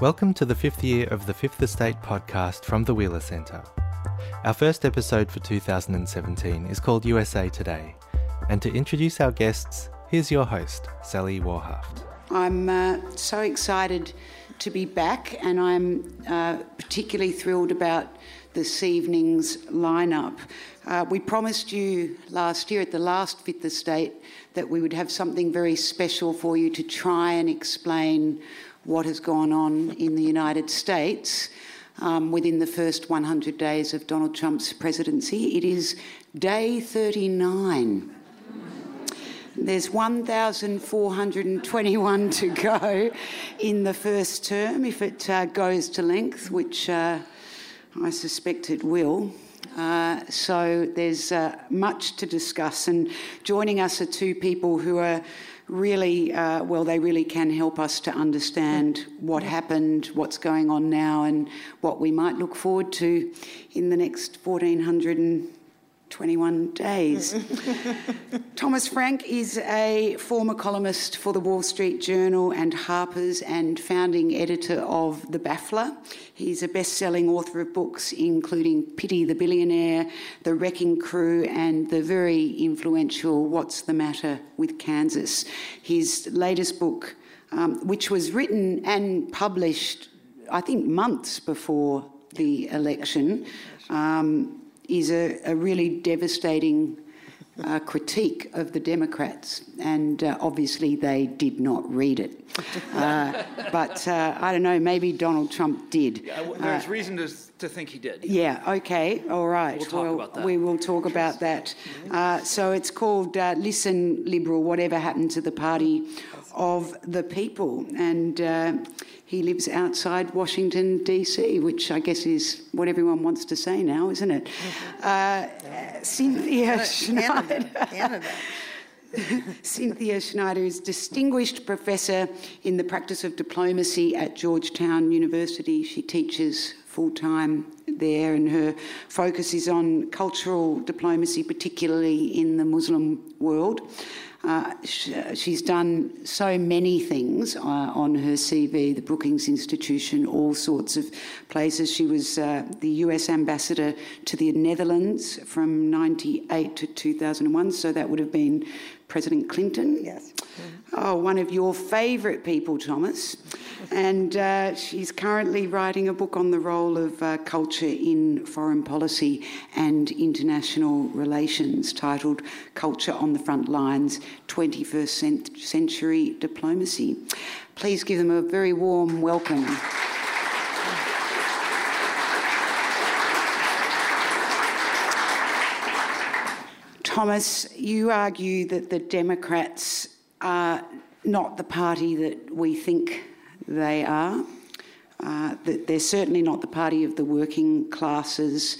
Welcome to the fifth year of the Fifth Estate podcast from the Wheeler Centre. Our first episode for 2017 is called USA Today. And to introduce our guests, here's your host, Sally Warhaft. I'm uh, so excited to be back, and I'm uh, particularly thrilled about this evening's lineup. Uh, we promised you last year at the last Fifth Estate that we would have something very special for you to try and explain what has gone on in the United States um, within the first 100 days of Donald Trump's presidency. It is day 39. There's 1,421 to go in the first term if it uh, goes to length, which uh, I suspect it will. Uh, so there's uh, much to discuss, and joining us are two people who are really, uh, well, they really can help us to understand what happened, what's going on now, and what we might look forward to in the next 1421 days. Thomas Frank is a former columnist for the Wall Street Journal and Harper's and founding editor of The Baffler. He's a best selling author of books including Pity the Billionaire, The Wrecking Crew, and the very influential What's the Matter with Kansas. His latest book, um, which was written and published, I think, months before the election, um, is a, a, really devastating uh, critique of the Democrats, and uh, obviously they did not read it. Uh, but uh, I don't know, maybe Donald Trump did. Yeah, there's uh, reason to, to think he did. Yeah, okay, all right. We'll talk well, about that. We will talk about that. Uh, so it's called Listen Liberal Whatever Happened to the Party of the People. And he lives outside Washington, D.C., which I guess is what everyone wants to say now, isn't it? Mm-hmm. Uh, Cynthia Schneider. Canada. Cynthia Schneider is Distinguished Professor in the Practice of Diplomacy at Georgetown University. She teaches full time there, and her focus is on cultural diplomacy, particularly in the Muslim world. Uh, she's done so many things uh, on her CV, the Brookings Institution, all sorts of places. She was uh, the US ambassador to the Netherlands from 98 to 2001, so that would have been President Clinton. Yes. Oh, one of your favourite people, Thomas. And uh, she's currently writing a book on the role of uh, culture in foreign policy and international relations titled Culture on the Front Lines 21st Century Diplomacy. Please give them a very warm welcome. Thomas, you argue that the Democrats are not the party that we think they are. Uh, that they're certainly not the party of the working classes.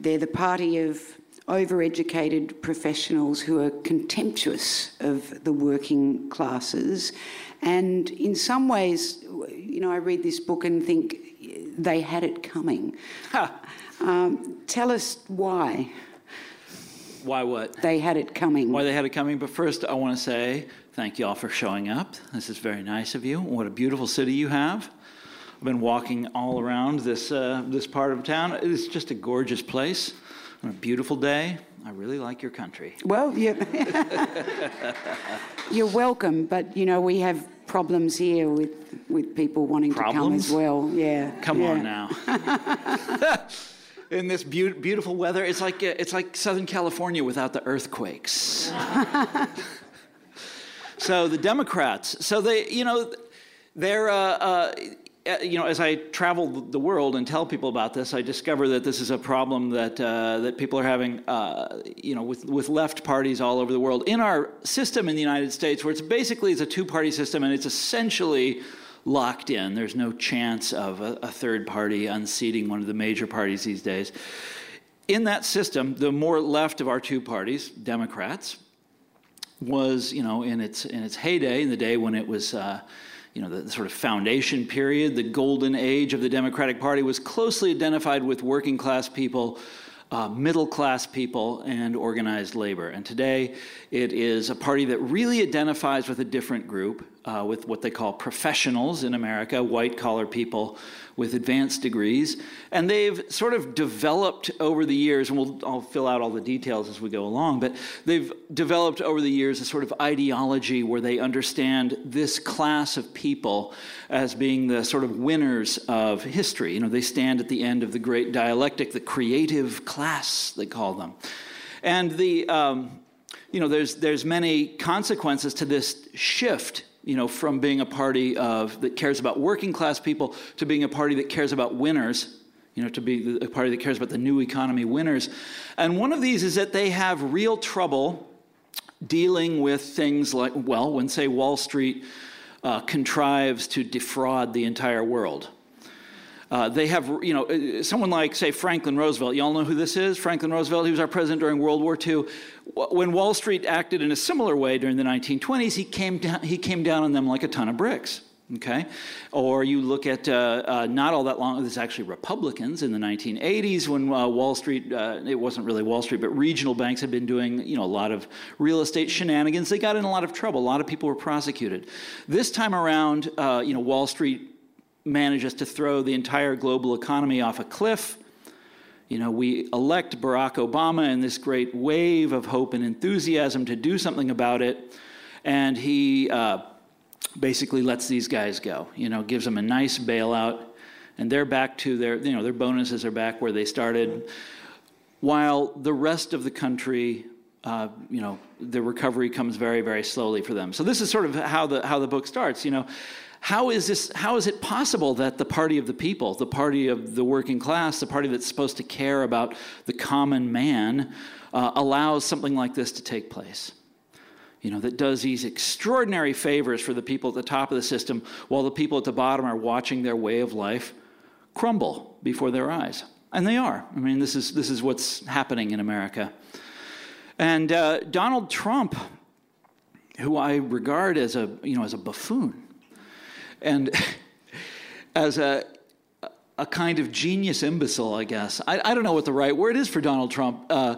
They're the party of overeducated professionals who are contemptuous of the working classes. And in some ways, you know, I read this book and think they had it coming. Um, tell us why. Why what? They had it coming. Why they had it coming. But first, I want to say thank you all for showing up. This is very nice of you. What a beautiful city you have. I've been walking all around this, uh, this part of town. It's just a gorgeous place. On a beautiful day. I really like your country. Well, you're, you're welcome, but you know, we have problems here with, with people wanting problems? to come as well. Yeah. Come yeah. on now. in this be- beautiful weather. It's like uh, it's like Southern California without the earthquakes. so the Democrats, so they, you know, they're. Uh, uh, you know, as I travel the world and tell people about this, I discover that this is a problem that uh, that people are having, uh, you know, with with left parties all over the world. In our system in the United States, where it's basically it's a two-party system and it's essentially locked in. There's no chance of a, a third party unseating one of the major parties these days. In that system, the more left of our two parties, Democrats, was, you know, in its in its heyday, in the day when it was. Uh, you know, the, the, sort of foundation period, the golden age of the Democratic Party was closely identified with working class people, uh, middle class people, and organized labor. And today it is a party that really identifies with a different group, uh, with what they call professionals in America, white collar people with advanced degrees. And they've sort of developed over the years, and we'll, I'll fill out all the details as we go along, but they've developed over the years a sort of ideology where they understand this class of people as being the sort of winners of history. You know, they stand at the end of the great dialectic, the creative class, they call them. And the, um, you know, there's, there's many consequences to this shift you know, from being a party of that cares about working class people to being a party that cares about winners, you know, to be a party that cares about the new economy winners. And one of these is that they have real trouble dealing with things like, well, when say Wall Street uh, contrives to defraud the entire world. Uh, they have, you know, uh, someone like, say, Franklin Roosevelt. You all know who this is? Franklin Roosevelt. He was our president during World War II. When Wall Street acted in a similar way during the 1920s, he came down, he came down on them like a ton of bricks. Okay, or you look at uh, uh, not all that long. There's actually Republicans in the 1980s when uh, Wall Street. Uh, it wasn't really Wall Street, but regional banks had been doing you know a lot of real estate shenanigans. They got in a lot of trouble. A lot of people were prosecuted. This time around, you know, Wall Street manages to throw the entire global economy off a cliff. You know, we elect Barack Obama in this great wave of hope and enthusiasm to do something about it, and he uh, basically lets these guys go. You know, gives them a nice bailout, and they're back to their, you know, their bonuses are back where they started, while the rest of the country uh, you know, the recovery comes very, very slowly for them. So this is sort of how the how the book starts. You know, how is this how is it possible that the party of the people the party of the working class the party that's supposed to care about the common man uh, allows something like this to take place? You know that does these extraordinary favors for the people at the top of the system while the people at the bottom are watching their way of life crumble before their eyes. And they are. I mean this is this is what's happening in america. And uh, donald trump who i regard as a you know as a buffoon and as a a kind of genius imbecile, I guess. I, I, don't know what the right word is for Donald Trump. Uh,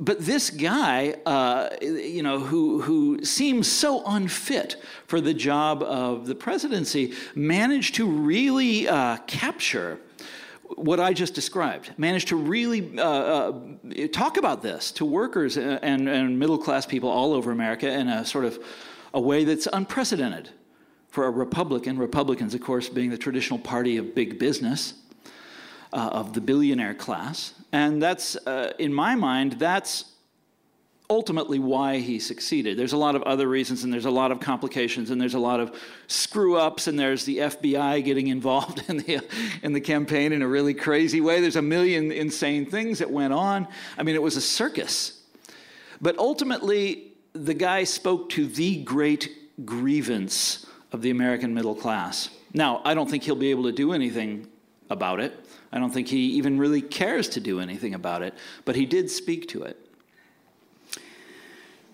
but this guy, uh, you know, who, who seems so unfit for the job of the presidency, managed to really uh, capture what I just described, managed to really uh, uh, talk about this to workers and, and middle class people all over America in a sort of a way that's unprecedented for a Republican, Republicans, of course, being the traditional party of big business, uh, of the billionaire class. And that's, uh, in my mind, that's ultimately why he succeeded. There's a lot of other reasons, and there's a lot of complications, and there's a lot of screw ups, and there's the FBI getting involved in the, in the campaign in a really crazy way. There's a million insane things that went on. I mean, it was a circus. But ultimately, the guy spoke to the great grievance of the American middle class. Now, I don't think he'll be able to do anything about it. I don't think he even really cares to do anything about it, but he did speak to it.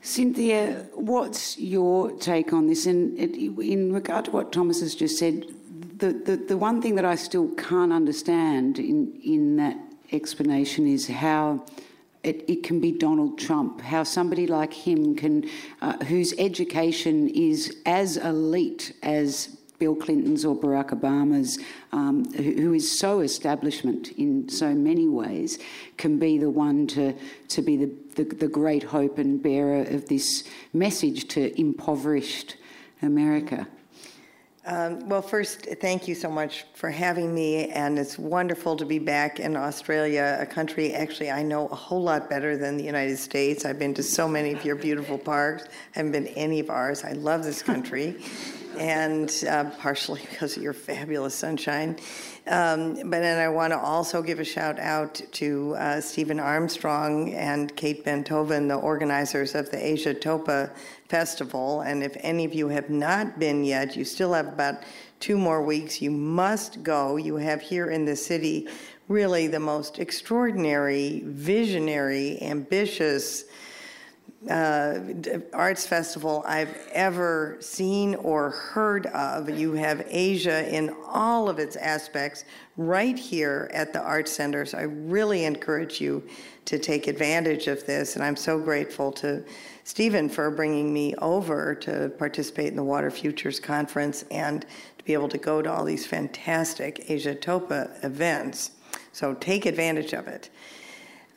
Cynthia, what's your take on this? And in regard to what Thomas has just said, the, the, the one thing that I still can't understand in, in that explanation is how it, it, can be Donald Trump, how somebody like him can, uh, whose education is as elite as Bill Clinton's or Barack Obama's, um, who, who is so establishment in so many ways, can be the one to, to be the, the, the great hope and bearer of this message to impoverished America. Um, well, first, thank you so much for having me, and it's wonderful to be back in Australia, a country actually I know a whole lot better than the United States. I've been to so many of your beautiful parks, I haven't been to any of ours. I love this country, and uh, partially because of your fabulous sunshine. Um, but then I want to also give a shout out to uh, Stephen Armstrong and Kate Ben-Tovim, the organizers of the Asia TOPA Festival. And if any of you have not been yet, you still have about two more weeks. You must go. You have here in the city really the most extraordinary, visionary, ambitious, uh, arts festival I've ever seen or heard of. You have Asia in all of its aspects right here at the Arts Center. So I really encourage you to take advantage of this. And I'm so grateful to Stephen for bringing me over to participate in the Water Futures Conference and to be able to go to all these fantastic Asia TOPA events. So take advantage of it.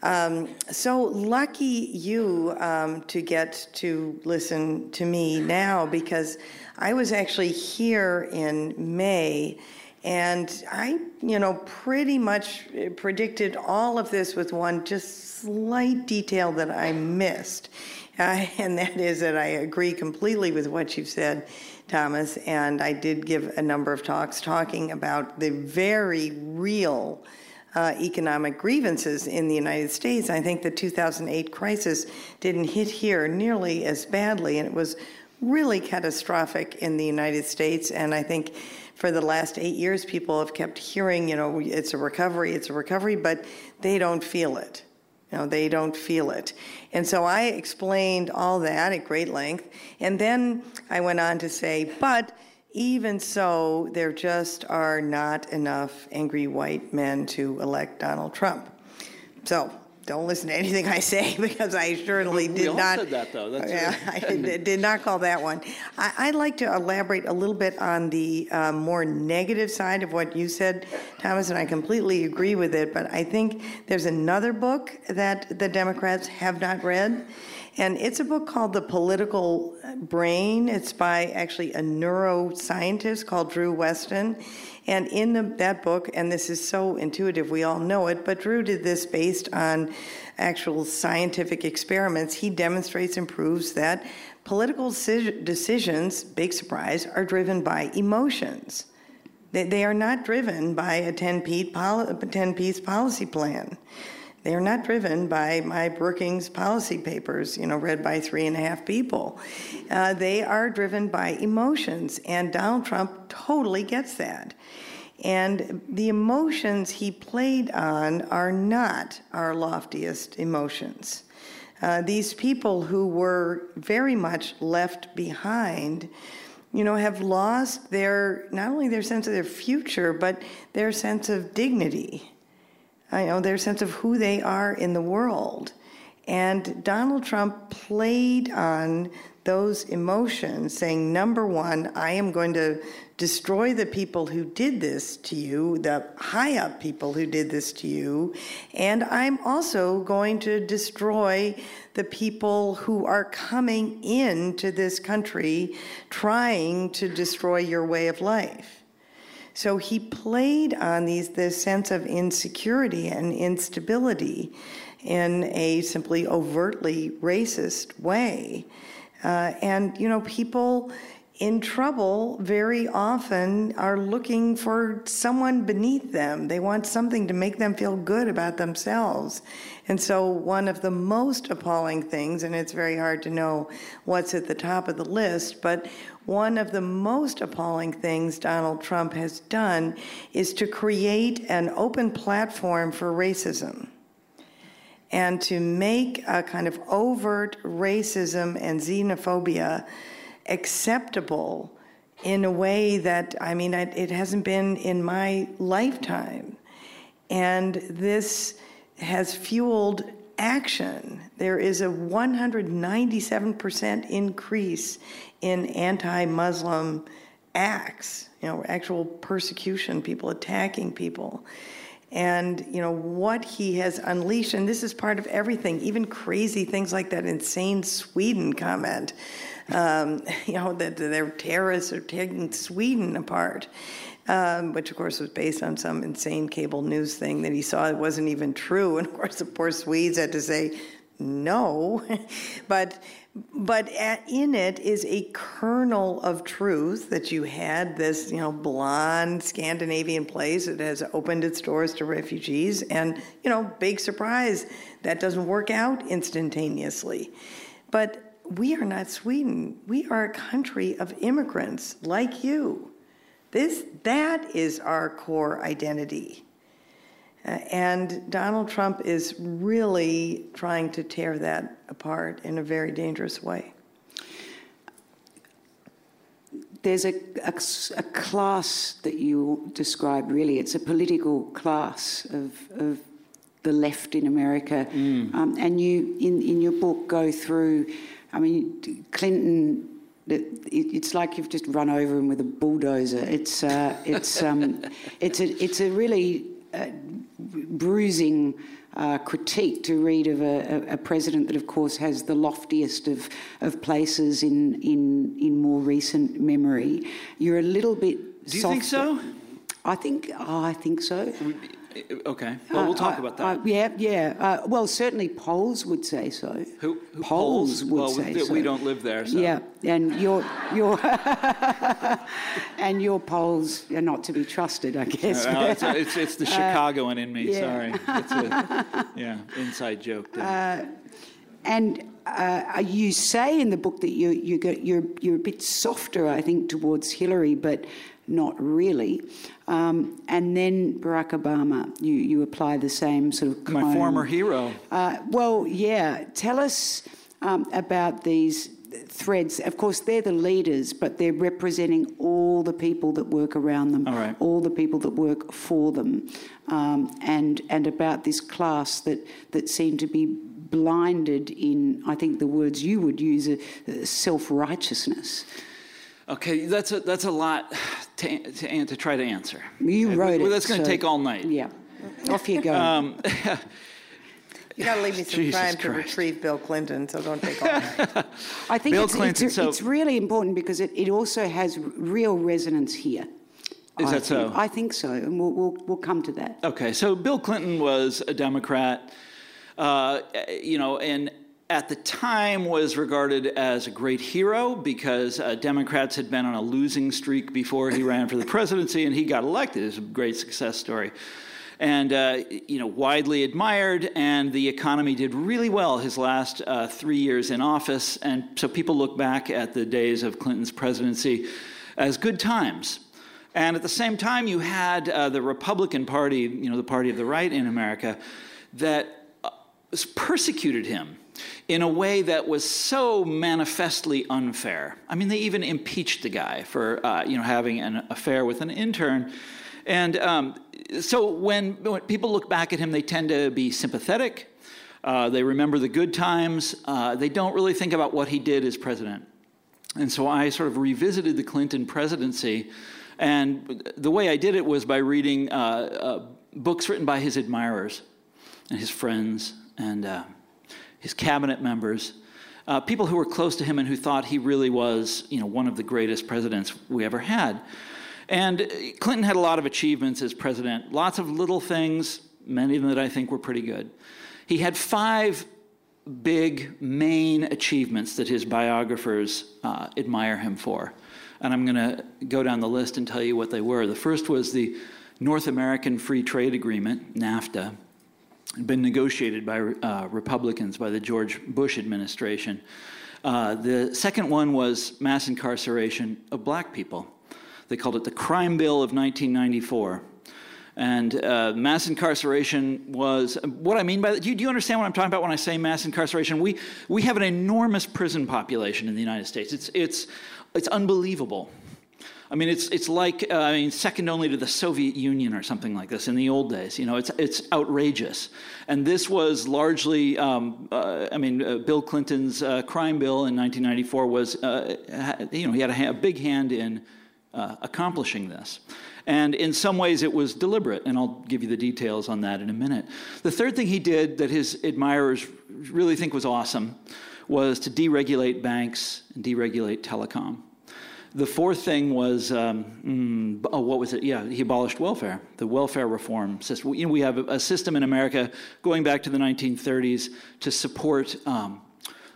Um, so lucky you um, to get to listen to me now because I was actually here in May and I, you know, pretty much predicted all of this with one just slight detail that I missed. Uh, and that is that I agree completely with what you've said, Thomas. And I did give a number of talks talking about the very real uh, economic grievances in the United States. I think the 2008 crisis didn't hit here nearly as badly, and it was really catastrophic in the United States. And I think for the last eight years, people have kept hearing, you know, it's a recovery, it's a recovery, but they don't feel it. You know, they don't feel it. And so I explained all that at great length. And then I went on to say, but even so, there just are not enough angry white men to elect Donald Trump. So don't listen to anything I say because I certainly we did all not. said that, though. That's yeah, I did, did not call that one. I, would like to elaborate a little bit on the uh, more negative side of what you said, Thomas, and I completely agree with it. But I think there's another book that the Democrats have not read and it's a book called The Political Brain. It's by actually a neuroscientist called Drew Westen. And in the, that book, and this is so intuitive, we all know it, but Drew did this based on actual scientific experiments. He demonstrates and proves that political decisions, big surprise, are driven by emotions. They, they are not driven by a 10 piece policy plan. They are not driven by my Brookings policy papers, you know, read by three and a half people. Uh, they are driven by emotions, and Donald Trump totally gets that. And the emotions he played on are not our loftiest emotions. Uh, these people who were very much left behind, you know, have lost their not only their sense of their future, but their sense of dignity I know their sense of who they are in the world. And Donald Trump played on those emotions, saying, number one, I am going to destroy the people who did this to you, the high up people who did this to you, and I'm also going to destroy the people who are coming into this country trying to destroy your way of life. So he played on these this sense of insecurity and instability in a simply overtly racist way. Uh, and you know, people in trouble very often are looking for someone beneath them. They want something to make them feel good about themselves. And so, one of the most appalling things, and it's very hard to know what's at the top of the list, but one of the most appalling things Donald Trump has done is to create an open platform for racism and to make a kind of overt racism and xenophobia acceptable in a way that, I mean, it hasn't been in my lifetime. And this has fueled action. There is a 197% increase in anti Muslim acts, you know, actual persecution, people attacking people. And, you know, what he has unleashed, and this is part of everything, even crazy things like that insane Sweden comment um, you know, that their terrorists are taking Sweden apart. Um, which of course was based on some insane cable news thing that he saw it wasn't even true. And of course, the poor Swedes had to say no. but but at, in it is a kernel of truth that you had this, you know, blonde Scandinavian place that has opened its doors to refugees, and you know, big surprise that doesn't work out instantaneously. But we are not Sweden. We are a country of immigrants like you. This, that is our core identity. Uh, and Donald Trump is really trying to tear that apart in a very dangerous way. There's a, a, a class that you describe, really. It's a political class of, of the left in America. Mm. Um, and you, in, in your book, go through, I mean, Clinton it's like you've just run over him with a bulldozer. It's uh, it's um, it's a it's a really uh, bruising uh, critique to read of a, a, president that, of course, has the loftiest of, of places in, in, in more recent memory. You're a little bit. Do you think so? I think. Oh, I think so. Okay. Well, we'll talk uh, about that. Uh, yeah, yeah. Uh, well, certainly polls would say so. Who? who would well, say we, so. We don't live there, so. Yeah, and your your and your polls are not to be trusted, I guess. No, it's, it's, it's, the uh, Chicagoan in me. Yeah. Sorry. It's a, yeah, inside joke. Uh, and uh, you say in the book that you, you you're a bit softer, I think, towards Hillary, but not really. Um, and then Barack Obama, you, you apply the same sort of. My former hero. Uh, well, yeah. Tell us um, about these threads. Of course, they're the leaders, but they're representing all the people that work around them, all, right. all the people that work for them, um, and and about this class that that seem to be blinded in, I think the words you would use, uh, self righteousness. Okay, that's a, that's a lot to, to, to try to answer. You wrote well, it. That's going to so, take all night. Yeah. Off you go. Um, you got to leave me some Jesus time Christ. to retrieve Bill Clinton, so don't take all night. I think Bill it's, Clinton, it's, so, it's really important because it, it also has real resonance here. Is I that think. so? I think so, and we'll, we'll, we'll come to that. Okay, so Bill Clinton was a Democrat, uh, you know, and at the time was regarded as a great hero because uh, Democrats had been on a losing streak before he ran for the presidency and he got elected. It's a great success story. And, uh, you know, widely admired, and the economy did really well his last uh, three years in office. And so people look back at the days of Clinton's presidency as good times. And at the same time, you had uh, the Republican Party, you know, the party of the right in America, that uh, persecuted him in a way that was so manifestly unfair. I mean, they even impeached the guy for uh, you know having an affair with an intern, and um, so when, when, people look back at him, they tend to be sympathetic. Uh, they remember the good times. Uh, they don't really think about what he did as president. And so I sort of revisited the Clinton presidency, and the way I did it was by reading uh, uh, books written by his admirers and his friends and uh, his cabinet members, uh, people who were close to him and who thought he really was, you know, one of the greatest presidents we ever had. And Clinton had a lot of achievements as president, lots of little things, many of them that I think were pretty good. He had five big main achievements that his biographers uh, admire him for. And I'm going to go down the list and tell you what they were. The first was the North American Free Trade Agreement, NAFTA been negotiated by uh, Republicans, by the George Bush administration. Uh, the second one was mass incarceration of black people. They called it the Crime Bill of 1994. And uh, mass incarceration was what I mean by that. Do you, do you, understand what I'm talking about when I say mass incarceration? We, we have an enormous prison population in the United States. It's, it's, it's unbelievable. I mean, it's, it's like, uh, I mean, second only to the Soviet Union or something like this in the old days. You know, it's, it's outrageous. And this was largely, um, uh, I mean, uh, Bill Clinton's uh, crime bill in 1994 was, uh, you know, he had a, a big hand in uh, accomplishing this. And in some ways, it was deliberate, and I'll give you the details on that in a minute. The third thing he did that his admirers really think was awesome was to deregulate banks and deregulate telecom. The fourth thing was, um, mm, oh, what was it? Yeah, he abolished welfare, the welfare reform system. You know, we have a system in America going back to the 1930s to support, um,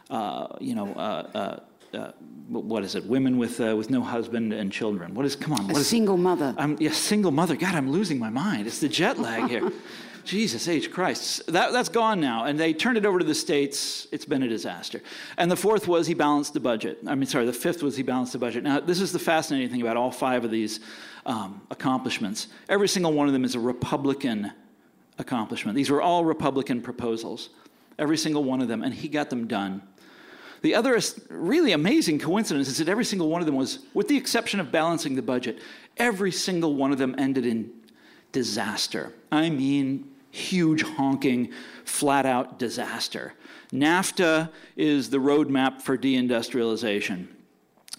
uh, you know, uh, uh, uh what is it? Women with uh, with no husband and children. What is? Come on. What a is, single mother. I'm, yeah, single mother. God, I'm losing my mind. It's the jet lag here. Jesus H. Christ. That, that's gone now. And they turned it over to the states. It's been a disaster. And the fourth was he balanced the budget. I mean, sorry, the fifth was he balanced the budget. Now, this is the fascinating thing about all five of these um, accomplishments. Every single one of them is a Republican accomplishment. These were all Republican proposals, every single one of them, and he got them done. The other really amazing coincidence is that every single one of them was, with the exception of balancing the budget, every single one of them ended in disaster. I mean, huge, honking, flat out disaster. NAFTA is the roadmap for deindustrialization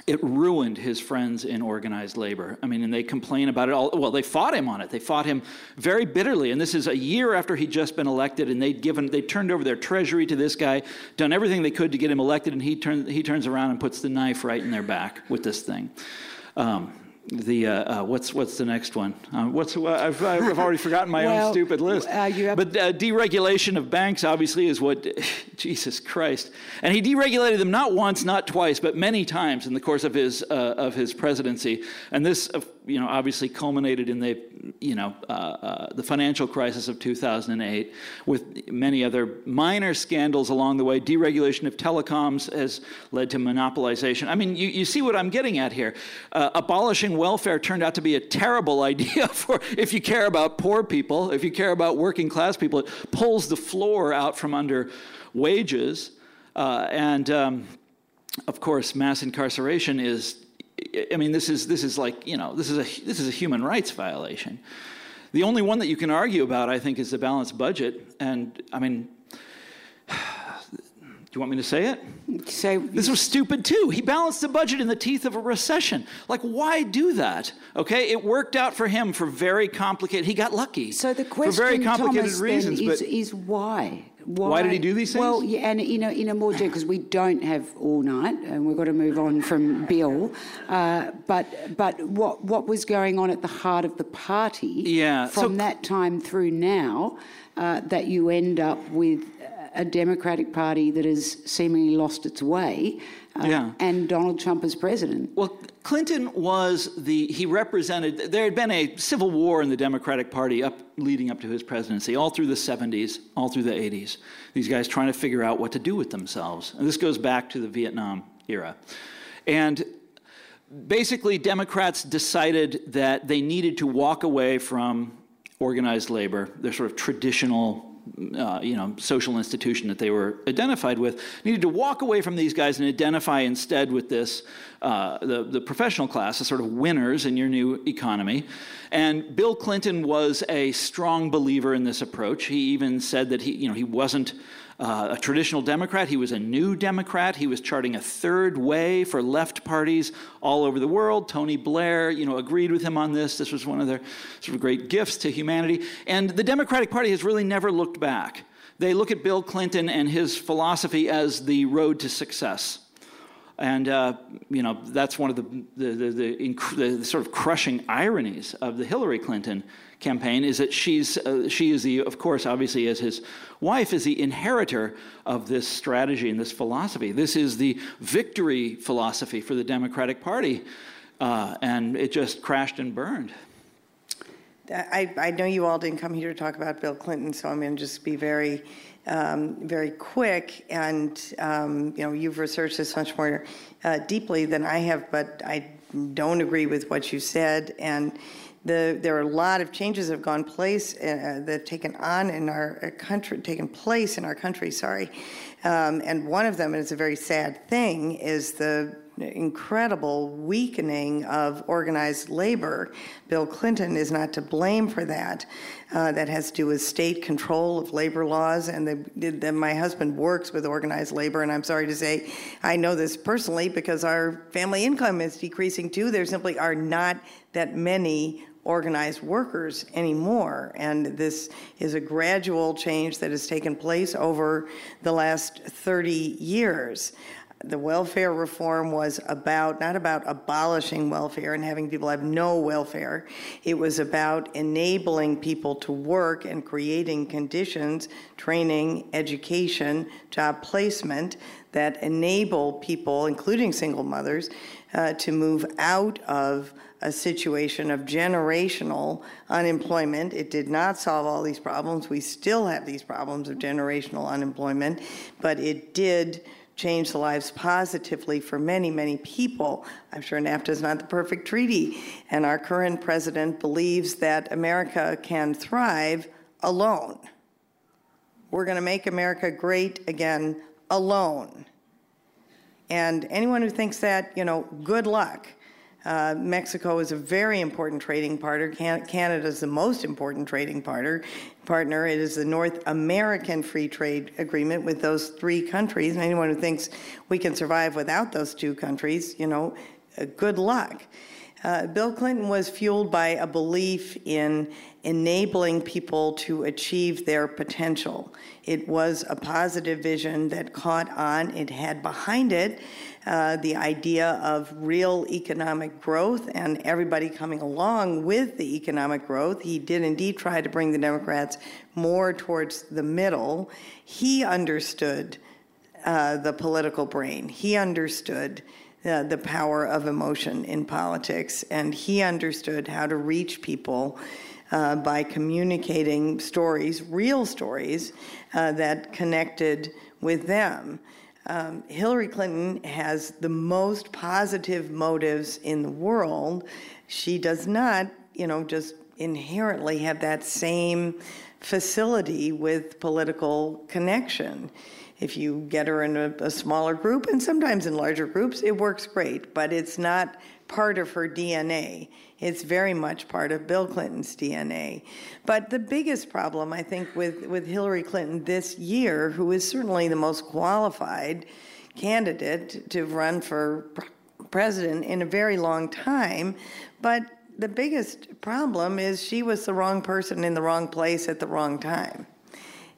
it ruined his friends in organized labor. I mean, and they complain about it all. Well, they fought him on it. They fought him very bitterly. And this is a year after he'd just been elected, and they'd given, they turned over their treasury to this guy, done everything they could to get him elected, and he, turn, he turns around and puts the knife right in their back with this thing. Um, the uh, uh, what's what's the next one? Uh, what's uh, I've, I've already forgotten my well, own stupid list. Uh, but uh, deregulation of banks obviously is what Jesus Christ. And he deregulated them not once, not twice, but many times in the course of his of his presidency. And this you know, obviously culminated in the, you know, uh, uh, the financial crisis of 2008, with many other minor scandals along the way. Deregulation of telecoms has led to monopolization. I mean, you, you see what I'm getting at here. Uh, welfare turned out to be a terrible idea for if you care about poor people, if you care about working class people. It pulls the floor out from under wages, uh, and um, of course, mass incarceration is I mean, this is, this is like, you know, this is, a, this is a human rights violation. The only one that you can argue about, I think, is the balanced budget. And, I mean, you want me to say it? Say, this was stupid too. He balanced the budget in the teeth of a recession. Like, why do that? Okay, it worked out for him for very complicated. He got lucky. So the question, for very complicated Thomas, reasons, is, is why? Why, why, did he do these things? Well, yeah, and in a, in a more general, because we don't have all night, and we've got to move on from Bill. Uh, but but what what was going on at the heart of the party? Yeah. From so, that time through now, uh, that you end up with a Democratic Party that has seemingly lost its way, uh, yeah. and Donald Trump as president. Well, Clinton was the, he represented, there had been a civil war in the Democratic Party up, leading up to his presidency, all through the 70s, all through the 80s. These guys trying to figure out what to do with themselves. And this goes back to the Vietnam era. And basically, Democrats decided that they needed to walk away from organized labor, their sort of traditional uh, you know, social institution that they were identified with, needed to walk away from these guys and identify instead with this, uh, the, the professional class, the sort of winners in your new economy. And Bill Clinton was a strong believer in this approach. He even said that he, you know, he wasn't uh, a traditional Democrat. He was a new Democrat. He was charting a third way for left parties all over the world. Tony Blair, you know, agreed with him on this. This was one of their sort of great gifts to humanity. And the Democratic Party has really never looked back. They look at Bill Clinton and his philosophy as the road to success. And, uh, you know, that's one of the, the, the, the, the sort of crushing ironies of the Hillary Clinton campaign is that she's, uh, she is the, of course, obviously, as his wife, is the inheritor of this strategy and this philosophy. This is the victory philosophy for the Democratic Party, uh, and it just crashed and burned. I, I, know you all didn't come here to talk about Bill Clinton, so I'm going to just be very, um, very quick. And um, you know, you've researched this much more uh, deeply than I have, but I don't agree with what you said. And the, there are a lot of changes that have gone place uh, that have taken on in our uh, country, taken place in our country. Sorry, um, and one of them, and it's a very sad thing, is the incredible weakening of organized labor. Bill Clinton is not to blame for that. Uh, that has to do with state control of labor laws. And the, the, my husband works with organized labor, and I'm sorry to say, I know this personally because our family income is decreasing too. There simply are not that many organized workers anymore. And this is a gradual change that has taken place over the last 30 years. The welfare reform was about, not about abolishing welfare and having people have no welfare. It was about enabling people to work and creating conditions, training, education, job placement that enable people, including single mothers, uh, to move out of a situation of generational unemployment. It did not solve all these problems. We still have these problems of generational unemployment, but it did change the lives positively for many, many people. I'm sure NAFTA is not the perfect treaty, and our current president believes that America can thrive alone. We're going to make America great again alone. And anyone who thinks that, you know, good luck. Uh, Mexico is a very important trading partner. Can- Canada is the most important trading partner. Partner. It is the North American Free Trade Agreement with those three countries. And anyone who thinks we can survive without those two countries, you know, uh, good luck. Uh, Bill Clinton was fueled by a belief in enabling people to achieve their potential. It was a positive vision that caught on. It had behind it uh, the idea of real economic growth and everybody coming along with the economic growth. He did indeed try to bring the Democrats more towards the middle. He understood uh, the political brain, he understood. Uh, the power of emotion in politics, and he understood how to reach people uh, by communicating stories, real stories, uh, that connected with them. Um, Hillary Clinton has the most positive motives in the world. She does not, you know, just inherently have that same facility with political connection. If you get her in a, a, smaller group, and sometimes in larger groups, it works great, but it's not part of her DNA. It's very much part of Bill Clinton's DNA. But the biggest problem, I think, with, with Hillary Clinton this year, who is certainly the most qualified candidate to run for president in a very long time, but the biggest problem is she was the wrong person in the wrong place at the wrong time.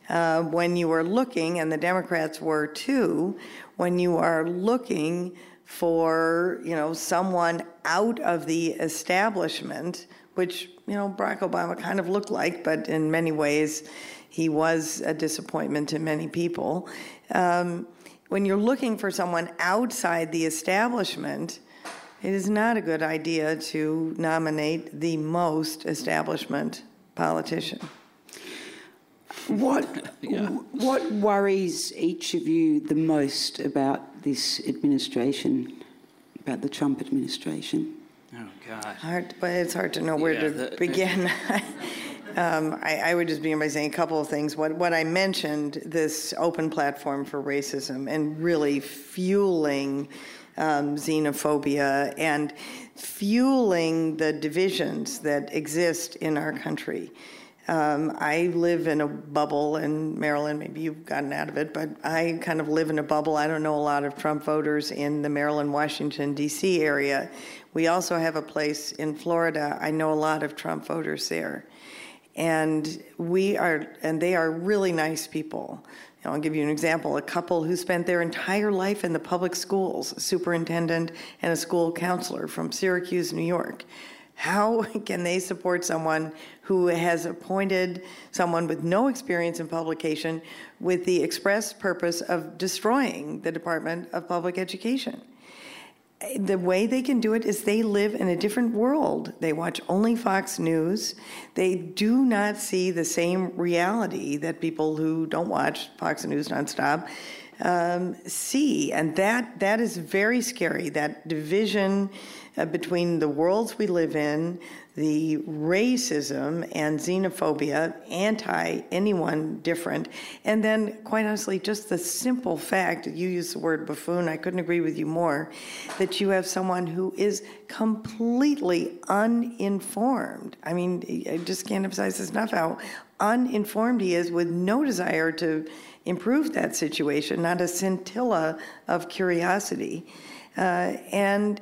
Uh, when you are looking, and the Democrats were too, when you are looking for you know someone out of the establishment, which you know Barack Obama kind of looked like, but in many ways he was a disappointment to many people. Um, when you're looking for someone outside the establishment, it is not a good idea to nominate the most establishment politician. What yeah. what worries each of you the most about this administration, about the Trump administration? Oh God! Hard, but it's hard to know where yeah, to the, begin. um, I, I, would just begin by saying a couple of things. What what I mentioned, this open platform for racism, and really fueling um, xenophobia and fueling the divisions that exist in our country. Um, I live in a bubble in Maryland. Maybe you've gotten out of it, but I kind of live in a bubble. I don't know a lot of Trump voters in the Maryland, Washington, D.C. area. We also have a place in Florida. I know a lot of Trump voters there. And we are, and they are really nice people. I'll give you an example. A couple who spent their entire life in the public schools, a superintendent and a school counselor from Syracuse, New York. How can they support someone who has appointed someone with no experience in publication with the express purpose of destroying the Department of Public Education? The way they can do it is they live in a different world. They watch only Fox News. They do not see the same reality that people who don't watch Fox News nonstop um, see. And that, that is very scary, that division uh, between the worlds we live in, the racism and xenophobia, anti anyone different, and then, quite honestly, just the simple fact you use the word buffoon, I couldn't agree with you more, that you have someone who is completely uninformed. I mean, I just can't emphasize this enough how uninformed he is with no desire to improve that situation, not a scintilla of curiosity. Uh, and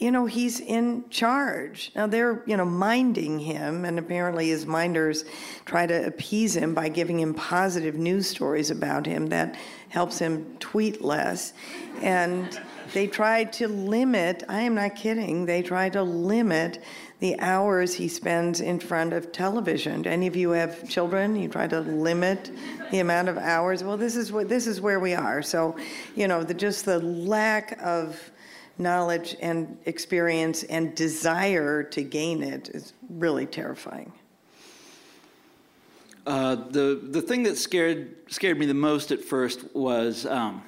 you know, he's in charge. Now they're, you know, minding him, and apparently his minders try to appease him by giving him positive news stories about him that helps him tweet less. And they try to limit, I am not kidding, they try to limit the hours he spends in front of television. Any of you have children? You try to limit the amount of hours. Well, this is what this is where we are. So, you know, the, just the lack of knowledge and experience and desire to gain it is really terrifying. Uh, the the thing that scared scared me the most at first was um,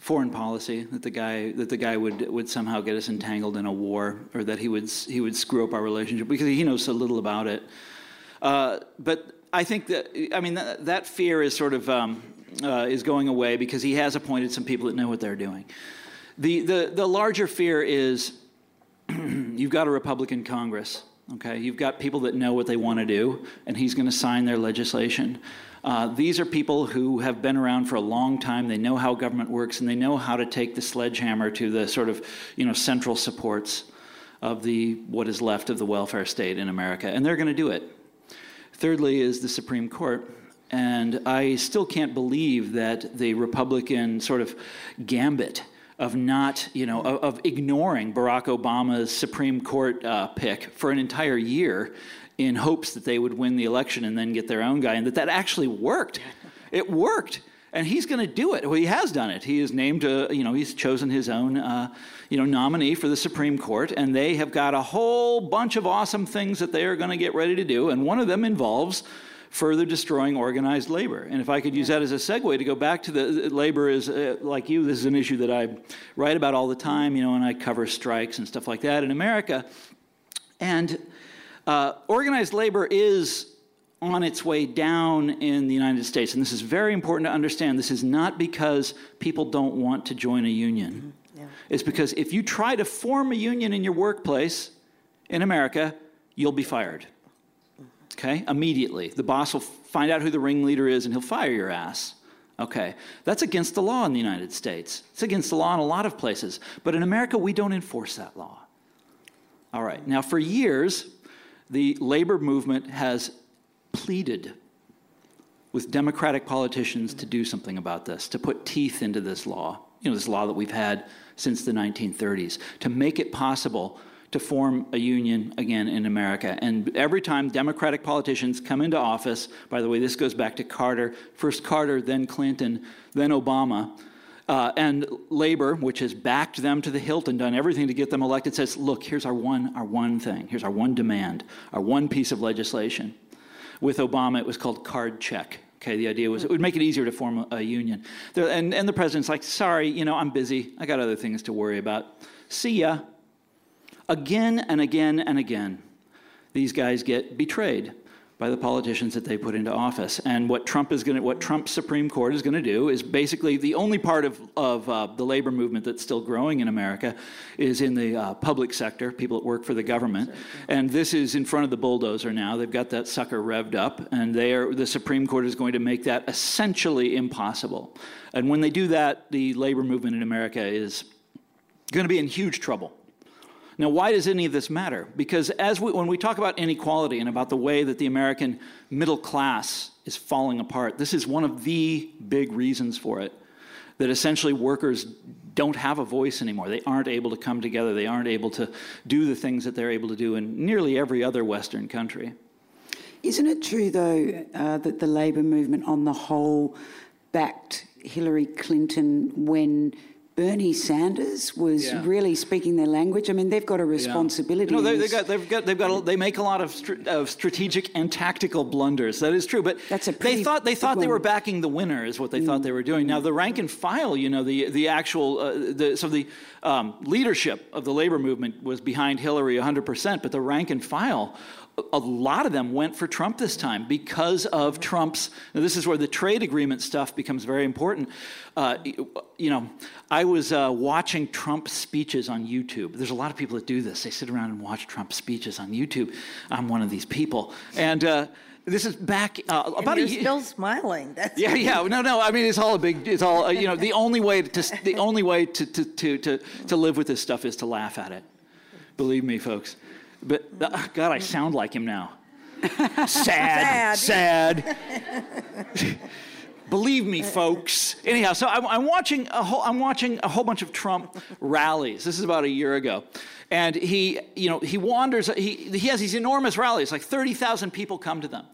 foreign policy that the guy that the guy would would somehow get us entangled in a war or that he would he would screw up our relationship because he knows so little about it. Uh, but I think that I mean that, that fear is sort of um, uh, is going away because he has appointed some people that know what they're doing. The the the larger fear is you've got a Republican Congress. Okay, you've got people that know what they want to do, and he's going to sign their legislation. Uh, these are people who have been around for a long time. They know how government works, and they know how to take the sledgehammer to the sort of, you know, central supports of the what is left of the welfare state in America, and they're going to do it. Thirdly, is the Supreme Court. And I still can't believe that the Republican sort of gambit of not, you know, of, of ignoring Barack Obama's Supreme Court uh, pick for an entire year in hopes that they would win the election and then get their own guy, and that that actually worked. It worked. And he's going to do it. Well, he has done it. He has named, a, you know, he's chosen his own, uh, you know, nominee for the Supreme Court, and they have got a whole bunch of awesome things that they are going to get ready to do, and one of them involves further destroying organized labor. And if I could use that as a segue to go back to the labor is uh, like you, this is an issue that I write about all the time, you know, and I cover strikes and stuff like that in America. And uh, organized labor is on its way down in the United States. And this is very important to understand. This is not because people don't want to join a union. Mm-hmm. Yeah. It's because if you try to form a union in your workplace in America, you'll be fired okay? Immediately. The boss will find out who the ringleader is and he'll fire your ass. Okay, that's against the law in the United States. It's against the law in a lot of places. But in America, we don't enforce that law. All right, now for years, the labor movement has pleaded with Democratic politicians to do something about this, to put teeth into this law, you know, this law that we've had since the 1930s, to make it possible to form a union again in America. And every time Democratic politicians come into office, by the way, this goes back to Carter, first Carter, then Clinton, then Obama. Uh, and labor, which has backed them to the hilt and done everything to get them elected, says, "Look, here's our one, our one thing. Here's our one demand, our one piece of legislation." With Obama, it was called card check. Okay, the idea was it would make it easier to form a, a union. There, and, and the president's like, "Sorry, you know, I'm busy. I got other things to worry about. See ya." Again and again and again, these guys get betrayed by the politicians that they put into office. And what Trump is going to, what Trump's Supreme Court is going to do is basically the only part of, of uh, the labor movement that's still growing in America is in the uh, public sector, people that work for the government. And this is in front of the bulldozer now. They've got that sucker revved up, and they are, the Supreme Court is going to make that essentially impossible. And when they do that, the labor movement in America is going to be in huge trouble. Now, why does any of this matter? Because as we, when we talk about inequality and about the way that the American middle class is falling apart, this is one of the big reasons for it. That essentially workers don't have a voice anymore. They aren't able to come together. They aren't able to do the things that they're able to do in nearly every other Western country. Isn't it true, though, uh, that the Labour movement on the whole backed Hillary Clinton when Bernie Sanders was yeah. really speaking their language. I mean, they've got a responsibility. Yeah. No, they, they got, they've got, they've got, they make a lot of, str- of strategic and tactical blunders. That is true, but That's a they thought they thought they were backing the winner, is what they mm. thought they were doing. Now, the rank and file, you know, the the actual, uh, the, so the um, leadership of the labor movement was behind Hillary 100 percent, but the rank and file a lot of them went for Trump this time because of Trump's. this is where the trade agreement stuff becomes very important. Uh, you know, I was uh, watching Trump speeches on YouTube. There's a lot of people that do this. They sit around and watch Trump speeches on YouTube. I'm one of these people, and. Uh, this is back uh, about you're a year. Still smiling. That's yeah, yeah. No, no. I mean, it's all a big. It's all uh, you know. The only way to the only way to, to to to to live with this stuff is to laugh at it. Believe me, folks. But uh, God, I sound like him now. sad, sad. Believe me, folks. Anyhow, so I'm, I'm, watching a whole, I'm watching a whole bunch of Trump rallies. This is about a year ago, and he, you know, he wanders. He he has these enormous rallies. Like thirty thousand people come to them,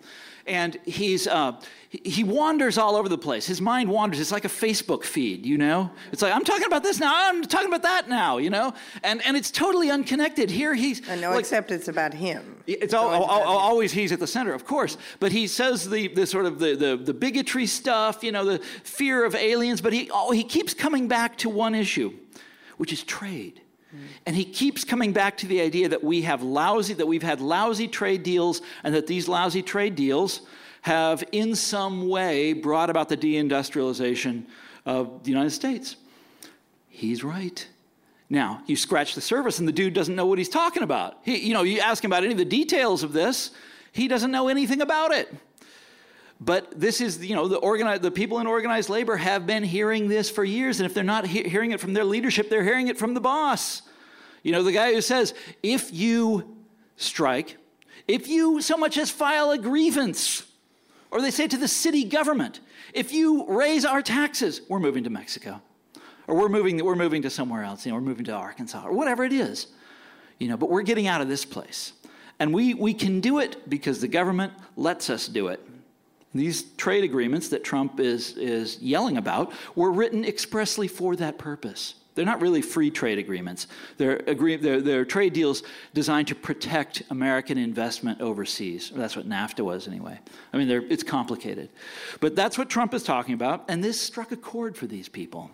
and he's uh, he wanders all over the place. His mind wanders. It's like a Facebook feed, you know. It's like I'm talking about this now. I'm talking about that now, you know. And and it's totally unconnected. Here he's and no, like, except it's about him. It's, all, all, always he's at the center, of course. But he says the, the sort of the, the, the bigotry stuff, you know, the fear of aliens. But he oh, he keeps coming back to one issue, which is trade. Mm. And he keeps coming back to the idea that we have lousy, that we've had lousy trade deals, and that these lousy trade deals have in some way brought about the deindustrialization of the United States. He's right. Now, you scratch the surface and the dude doesn't know what he's talking about. He, you know, you ask him about any of the details of this, he doesn't know anything about it. But this is, you know, the, the people in organized labor have been hearing this for years. And if they're not he- hearing it from their leadership, they're hearing it from the boss. You know, the guy who says, if you strike, if you so much as file a grievance, or they say to the city government, if you raise our taxes, we're moving to Mexico. Or we're moving, we're moving to somewhere else, you know, we're moving to Arkansas, or whatever it is. You know, but we're getting out of this place. And we, we can do it because the government lets us do it. These trade agreements that Trump is, is yelling about were written expressly for that purpose. They're not really free trade agreements. They're, agree, they're, they're, trade deals designed to protect American investment overseas. That's what NAFTA was, anyway. I mean, it's complicated. But that's what Trump is talking about, and this struck a chord for these people.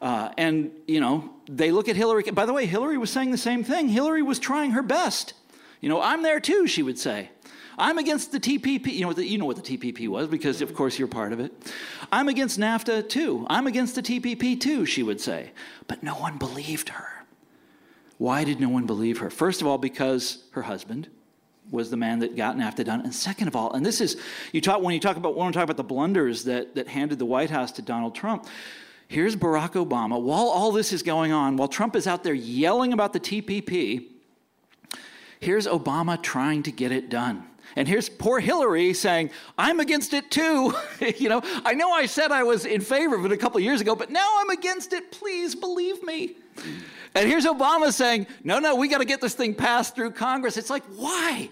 Uh, and, you know, they look at Hillary. By the way, Hillary was saying the same thing. Hillary was trying her best. You know, I'm there too, she would say. I'm against the TPP. You know, the, you know what the TPP was because, of course, you're part of it. I'm against NAFTA too. I'm against the TPP too, she would say. But no one believed her. Why did no one believe her? First of all, because her husband was the man that got NAFTA done. And second of all, and this is, you talk, when you talk about, when we talk about the blunders that, that handed the White House to Donald Trump, here's Barack Obama. While all this is going on, while Trump is out there yelling about the TPP, here's Obama trying to get it done. And here's poor Hillary saying, I'm against it too. you know, I know I said I was in favor of it a couple years ago, but now I'm against it. Please believe me. And here's Obama saying, no, no, we got to get this thing passed through Congress. It's like, why?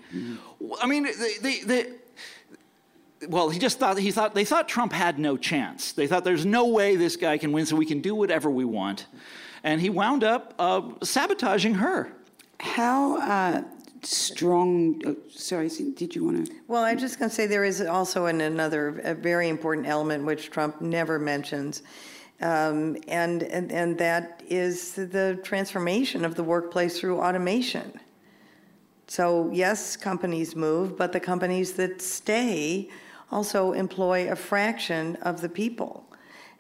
I mean, the, the, well, he just thought, he thought, they thought Trump had no chance. They thought there's no way this guy can win, so we can do whatever we want. And he wound up uh, sabotaging her. How uh, strong. Uh, sorry, did you want to? Well, I'm just going to say there is also an, another very important element which Trump never mentions. Um, and, and, and that is the transformation of the workplace through automation. So, yes, companies move, but the companies that stay also employ a fraction of the people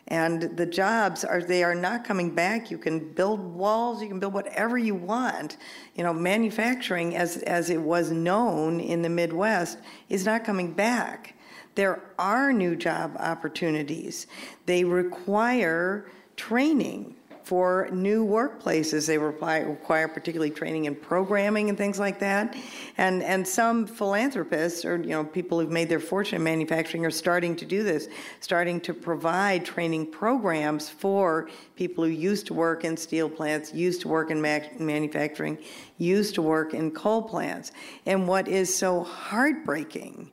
and the jobs are they are not coming back. You can build walls you can build whatever you want. You know manufacturing as as it was known in the midwest is not coming back. There are new job opportunities. They require training for new workplaces. They require particularly training in programming and things like that. And, and some philanthropists or you know people who've made their fortune in manufacturing are starting to do this, starting to provide training programs for people who used to work in steel plants, used to work in manufacturing, used to work in coal plants. And what is so heartbreaking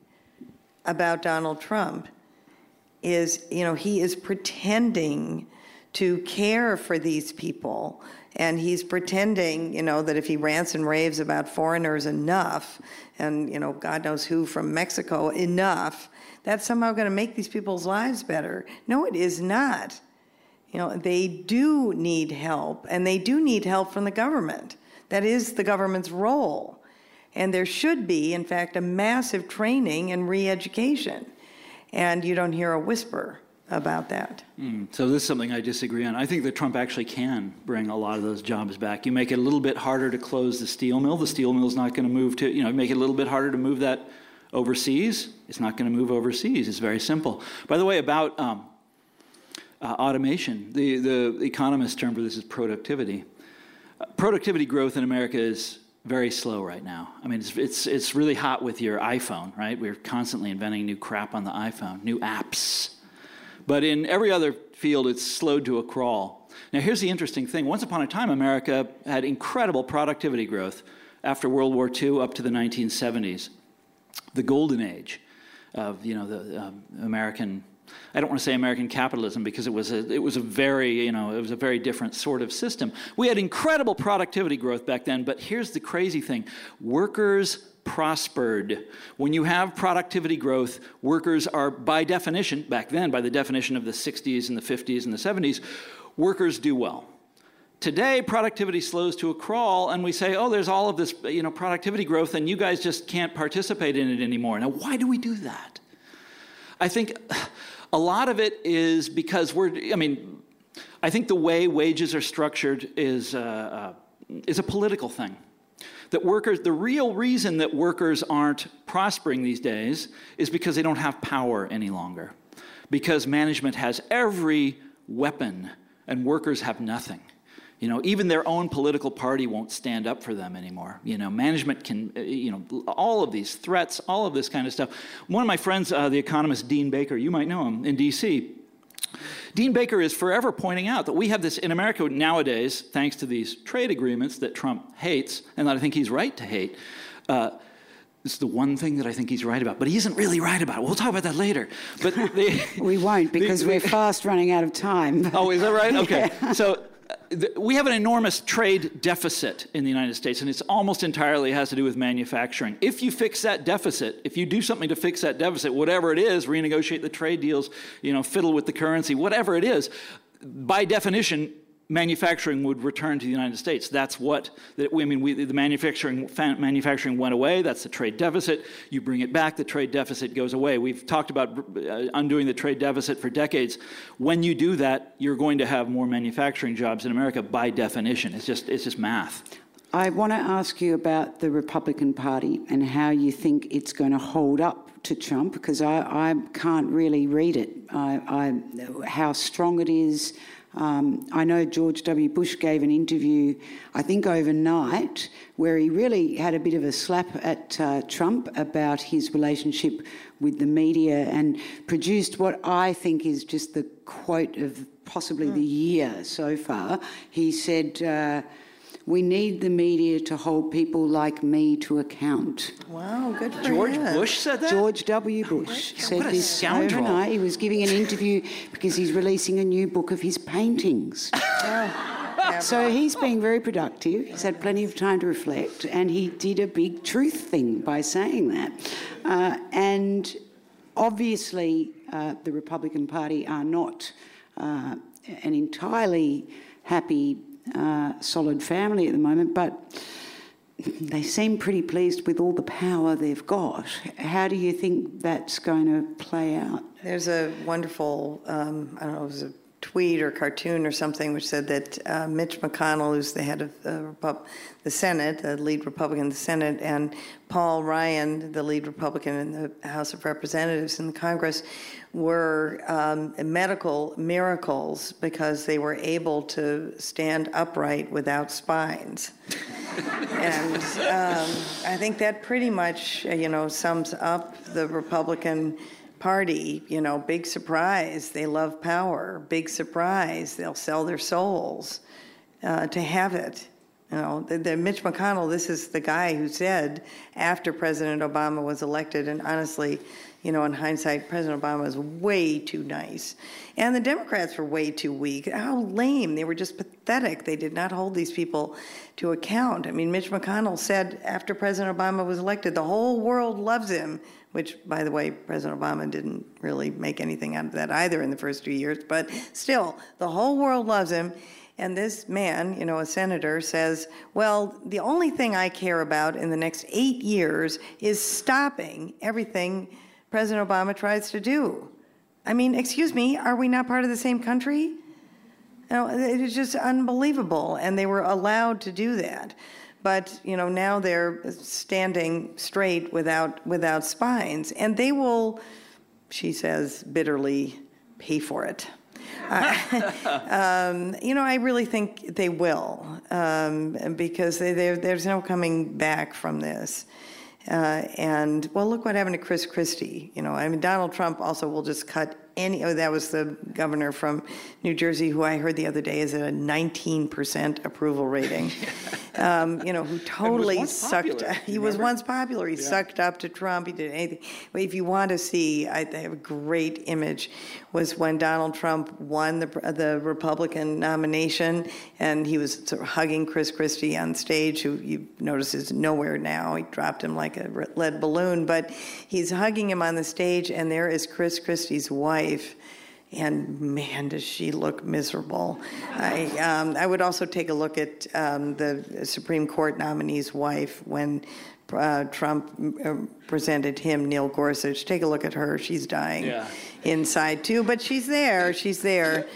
about Donald Trump is, you know, he is pretending to care for these people. And he's pretending, you know, that if he rants and raves about foreigners enough, and, you know, God knows who from Mexico enough, that's somehow going to make these people's lives better. No, it is not. You know, they do need help, and they do need help from the government. That is the government's role. And there should be, in fact, a massive training and re education. And you don't hear a whisper about that. Mm, so this is something I disagree on. I think that Trump actually can bring a lot of those jobs back. You make it a little bit harder to close the steel mill. The steel mill is not going to move to, you know, make it a little bit harder to move that overseas. It's not going to move overseas. It's very simple. By the way, about um, uh, automation, the, the economist term for this is productivity. Uh, productivity growth in America is very slow right now. I mean, it's, it's, it's really hot with your iPhone, right? We're constantly inventing new crap on the iPhone, new apps but in every other field, it's slowed to a crawl. Now, here's the interesting thing. Once upon a time, America had incredible productivity growth after World War II up to the 1970s, the golden age of you know the um, American. I don't want to say American capitalism because it was a it was a very you know it was a very different sort of system. We had incredible productivity growth back then, but here's the crazy thing: workers prospered. When you have productivity growth, workers are, by definition, back then, by the definition of the 60s and the 50s and the 70s, workers do well. Today, productivity slows to a crawl, and we say, oh, there's all of this you know, productivity growth, and you guys just can't participate in it anymore. Now, why do we do that? I think a lot of it is because we're, I mean, I think the way wages are structured is, uh, uh, is a political thing. That workers, the real reason that workers aren't prospering these days is because they don't have power any longer. Because management has every weapon and workers have nothing. You know, even their own political party won't stand up for them anymore. You know, management can, uh, you know, all of these threats, all of this kind of stuff. One of my friends, uh, the economist Dean Baker, you might know him in D.C., Dean Baker is forever pointing out that we have this in America nowadays, thanks to these trade agreements that Trump hates, and that I think he's right to hate. Uh, is the one thing that I think he's right about, but he isn't really right about it. We'll talk about that later. But the, we won't because the, we're fast running out of time. Oh, is that right? Okay. Yeah. So we have an enormous trade deficit in the United States, and it's almost entirely has to do with manufacturing. If you fix that deficit, if you do something to fix that deficit, whatever it is, renegotiate the trade deals, you know, fiddle with the currency, whatever it is, by definition, manufacturing would return to the United States. That's what, I mean, we, the manufacturing, manufacturing went away. That's the trade deficit. You bring it back, the trade deficit goes away. We've talked about uh, undoing the trade deficit for decades. When you do that, you're going to have more manufacturing jobs in America by definition. It's just, it's just math. I want to ask you about the Republican Party and how you think it's going to hold up to Trump because I, I can't really read it. I, I, how strong it is, um, I know George W. Bush gave an interview, I think overnight, where he really had a bit of a slap at uh, Trump about his relationship with the media and produced what I think is just the quote of possibly mm. the year so far. He said, uh, we need the media to hold people like me to account. Wow, good for George him. Bush said that? George W. Bush oh, said this scoundrel. overnight. He was giving an interview because he's releasing a new book of his paintings. oh, so he's being very productive. He's had plenty of time to reflect, and he did a big truth thing by saying that. Uh, and obviously, uh, the Republican Party are not uh, an entirely happy uh, solid family at the moment, but they seem pretty pleased with all the power they've got. How do you think that's going to play out? There's a wonderful, um, I don't know, it was a tweet or cartoon or something which said that uh, Mitch McConnell, who's the head of the, Repub- the Senate, the lead Republican in the Senate, and Paul Ryan, the lead Republican in the House of Representatives in the Congress, were um, medical miracles because they were able to stand upright without spines. and um, I think that pretty much, you know, sums up the Republican Party. You know, big surprise, they love power. Big surprise, they'll sell their souls uh, to have it. You know, the, the Mitch McConnell, this is the guy who said after President Obama was elected, and honestly, you know, in hindsight, President Obama was way too nice. And the Democrats were way too weak. How lame. They were just pathetic. They did not hold these people to account. I mean, Mitch McConnell said after President Obama was elected, the whole world loves him, which, by the way, President Obama didn't really make anything out of that either in the first two years. But still, the whole world loves him. And this man, you know, a senator, says, Well, the only thing I care about in the next eight years is stopping everything President Obama tries to do. I mean, excuse me, are we not part of the same country? You know, it is just unbelievable, and they were allowed to do that. But you know, now they're standing straight without without spines, and they will, she says bitterly, pay for it. Uh, um, you know, I really think they will, um, because they, there's no coming back from this. Uh, and well, look what happened to Chris Christie. You know, I mean, Donald Trump also will just cut any. Oh, that was the governor from New Jersey, who I heard the other day is at a 19% approval rating. um, you know, who totally sucked. he was once popular. He sucked up to Trump. He did anything. But if you want to see, I, I have a great image. Was when Donald Trump won the the Republican nomination, and he was sort of hugging Chris Christie on stage, who you notice is nowhere now. He dropped him like a lead balloon, but he's hugging him on the stage, and there is Chris Christie's wife and man, does she look miserable. I, um, I would also take a look at um, the Supreme Court nominee's wife when uh, Trump uh, presented him Neil Gorsuch. Take a look at her; she's dying Yeah. inside too, but she's there. She's there.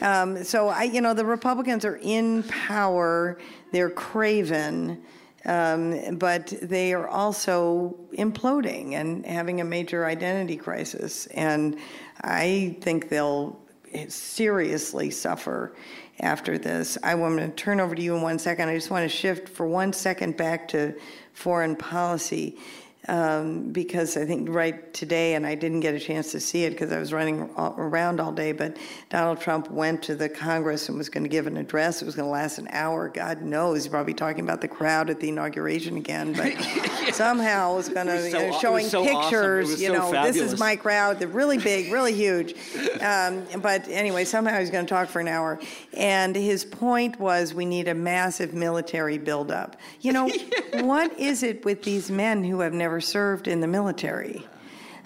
Um, so I, you know, the Republicans are in power. They're craven. Um, but they are also imploding and having a major identity crisis. And I think they'll seriously suffer after this. I want to turn over to you in one second. I just want to shift for one second back to foreign policy. Um, because I think right today, and I didn't get a chance to see it because I was running all, around all day, but Donald Trump went to the Congress and was going to give an address. It was going to last an hour. God knows, he's probably talking about the crowd at the inauguration again, but somehow it was going to, so you know, showing so pictures, was you so know, this is my crowd. They're really big, really huge. Um, but anyway, somehow he's going to talk for an hour. And his point was we need a massive military buildup. You know, what is it with these men who have never served in the military?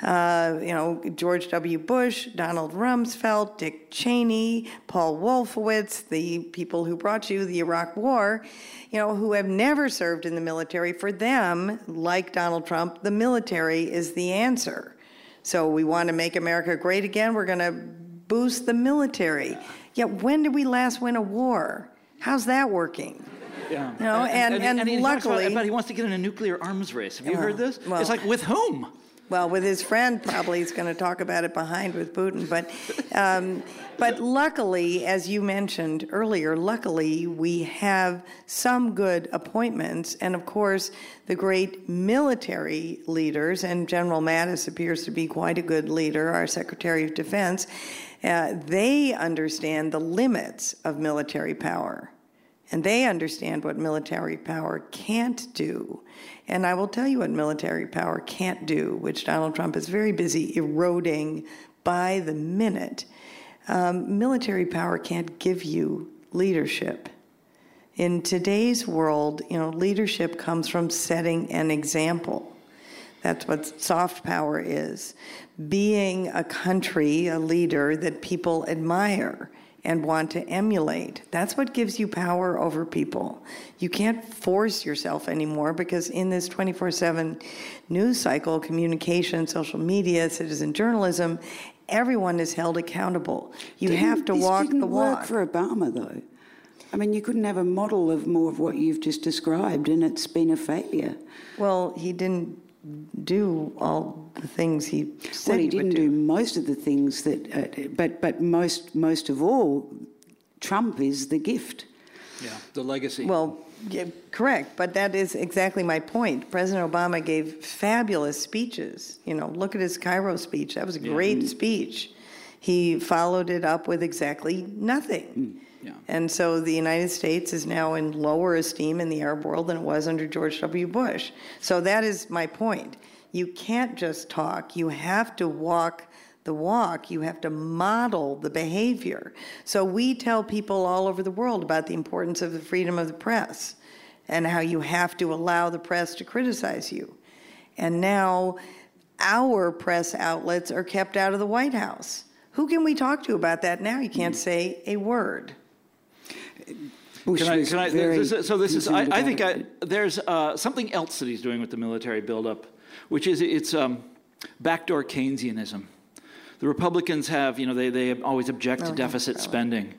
Uh, you know, George W. Bush, Donald Rumsfeld, Dick Cheney, Paul Wolfowitz, the people who brought you the Iraq War, you know, who have never served in the military. For them, like Donald Trump, the military is the answer. So we want to make America great again. We're going to boost the military. Yet when did we last win a war? How's that working? Yeah. You know, and- and he talks about- luckily- but he wants to get in a nuclear arms race. Have you Well, heard this? well- it's like with whom? Well, with his friend, probably he's going to talk about it behind with Putin. But, um, but luckily, as you mentioned earlier, luckily we have some good appointments, and of course, the great military leaders. And General Mattis appears to be quite a good leader, our Secretary of Defense. Uh, they understand the limits of military power. And they understand what military power can't do. And I will tell you what military power can't do, which Donald Trump is very busy eroding by the minute. Um, military power can't give you leadership. In today's world, you know, leadership comes from setting an example. That's what soft power is. Being a country, a leader that people admire and want to emulate. That's what gives you power over people. You can't force yourself anymore because in this 24 7 news cycle, communication, social media, citizen journalism, everyone is held accountable. You Didn't- have to walk didn't the work walk. for Obama, though. I mean, you couldn't have a model of more of what you've just described, and it's been a failure. Well, he didn't do all the things he said Well, he would didn't do most of the things that, uh, but but most most of all, Trump is the gift. Yeah, the legacy. Well, yeah, correct, but that is exactly my point. President Obama gave fabulous speeches. You know, look at his Cairo speech. That was a great speech. He followed it up with exactly nothing. Yeah. And so the United States is now in lower esteem in the Arab world than it was under George W. Bush. So that is my point. You can't just talk, you have to walk the walk, you have to model the behavior. So we tell people all over the world about the importance of the freedom of the press and how you have to allow the press to criticize you. And now our press outlets are kept out of the White House. Who can we talk to about that now? You can't hmm. say a word. Bush Can I, can I, this- so this is, I, I think I, there's uh, something else that he's doing with the military buildup, which is it's um, backdoor Keynesianism. The Republicans have, you know, they, they always object Oh, to deficit spending.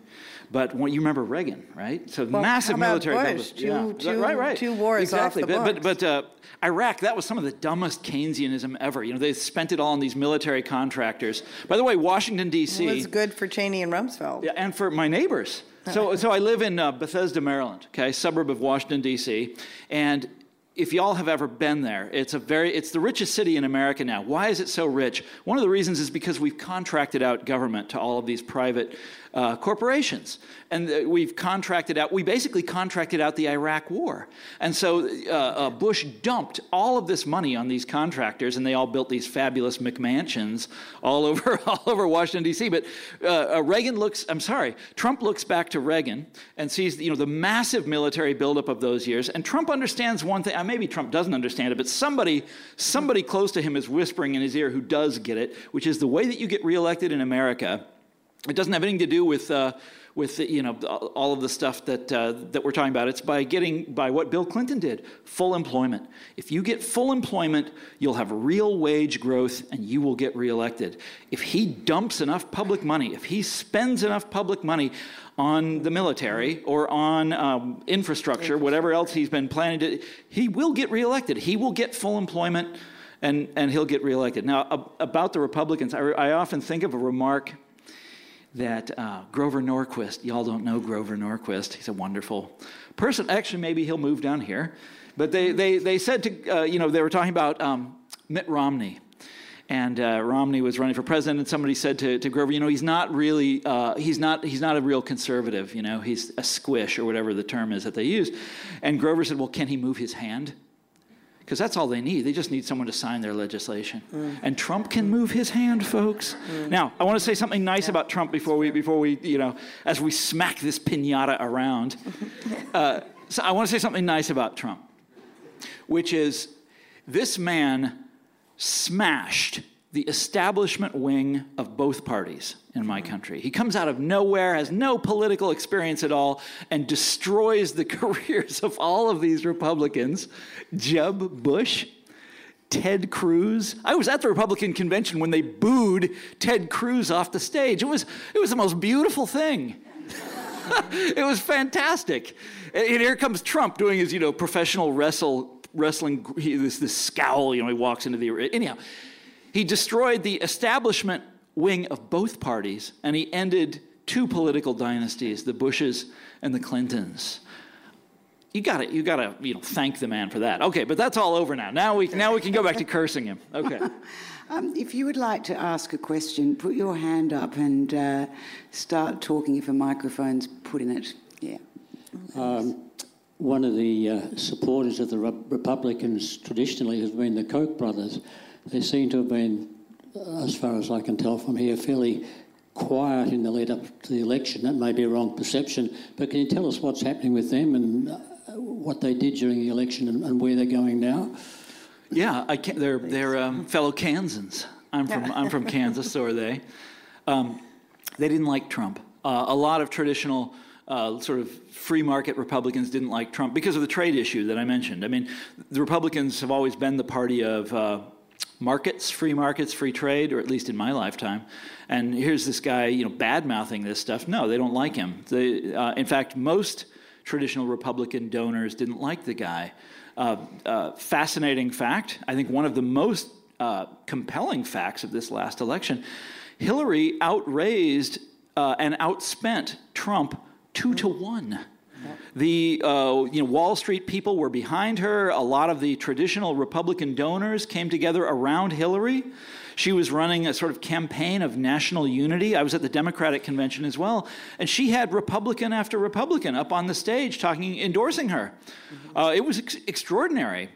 But when, you remember Reagan, right? So massive military Bush? buildup. Two- two- right, right. two wars off exactly. the But, but, books. but uh, Iraq, that was some of the dumbest Keynesianism ever. You know, they spent it all on these military contractors. By the way, Washington, D.C. Was good for Cheney and Rumsfeld. Yeah, and for my neighbors. So, so I live in uh, Bethesda, Maryland, okay, suburb of Washington D.C. And if y'all have ever been there, it's a very, it's the richest city in America now. Why is it so rich? One of the reasons is because we've contracted out government to all of these private uh, corporations, and uh, we've contracted out. We basically contracted out the Iraq War, and so uh, uh, Bush dumped all of this money on these contractors, and they all built these fabulous McMansions all over all over Washington D.C. But uh, Reagan looks, I'm sorry, Trump looks back to Reagan and sees you know the massive military buildup of those years, and Trump understands one thing. Maybe Trump doesn't understand it, but somebody somebody close to him is whispering in his ear who does get it, which is the way that you get reelected in America It doesn't have anything to do with uh, with you know all of the stuff that uh, that we're talking about. It's by getting by what Bill Clinton did, full employment. If you get full employment, you'll have real wage growth, and you will get reelected. If he dumps enough public money, if he spends enough public money on the military or on um, infrastructure, whatever else he's been planning to, he will get reelected. He will get full employment. And, and he'll get reelected. Now, about the Republicans, I, I often think of a remark that uh, Grover Norquist, y'all don't know Grover Norquist, he's a wonderful person. Actually, maybe he'll move down here. But they, they, they said to, uh, you know, they were talking about um, Mitt Romney. And uh, Romney was running for president, and somebody said to, to Grover, you know, he's not really, uh, he's, not, he's not a real conservative, you know, he's a squish or whatever the term is that they use. And Grover said, well, can he move his hand? Because that's all they need. They just need someone to sign their legislation. Mm. And Trump can move his hand, folks. Mm. Now, I want to say something nice yeah. about Trump before we, before we, you know, as we smack this pinata around. uh, so I want to say something nice about Trump, which is this man smashed the establishment wing of both parties in my country. He comes out of nowhere, has no political experience at all, and destroys the careers of all of these Republicans. Jeb Bush, Ted Cruz. I was at the Republican convention when they booed Ted Cruz off the stage. It was, it was the most beautiful thing. it was fantastic. And here comes Trump doing his, you know, professional wrestle, wrestling, this, this scowl, you know, he walks into the, anyhow. He destroyed the establishment wing of both parties, and he ended two political dynasties, the Bushes and the Clintons. You got to you got to you know thank the man for that. Okay, but that's all over now. Now we now we can go back to cursing him. Okay. Um, if you would like to ask a question, put your hand up and uh, start talking if a microphone's put in it. Yeah. Um, one of the uh, supporters of the Republicans traditionally has been the Koch brothers. They seem to have been, as far as I can tell from here, fairly quiet in the lead up to the election. That may be a wrong perception, but can you tell us what's happening with them and uh, what they did during the election and, and where they're going now? Yeah, I can, they're they're um, fellow Kansans. I'm from I'm from Kansas, so are they. Um, they didn't like Trump. Uh, a lot of traditional. Uh, sort of free market Republicans didn't like Trump because of the trade issue that I mentioned. I mean, the Republicans have always been the party of uh, markets, free markets, free trade, or at least in my lifetime. And here's this guy, you know, bad mouthing this stuff. No, they don't like him. They, uh, in fact, most traditional Republican donors didn't like the guy. Uh, uh, fascinating fact. I think one of the most uh, compelling facts of this last election: Hillary outraised uh, and outspent Trump two to one. The uh, you know, Wall Street people were behind her. A lot of the traditional Republican donors came together around Hillary. She was running a sort of campaign of national unity. I was at the Democratic convention as well, and she had Republican after Republican up on the stage talking, endorsing her. Mm-hmm. Uh, it was ex- extraordinary,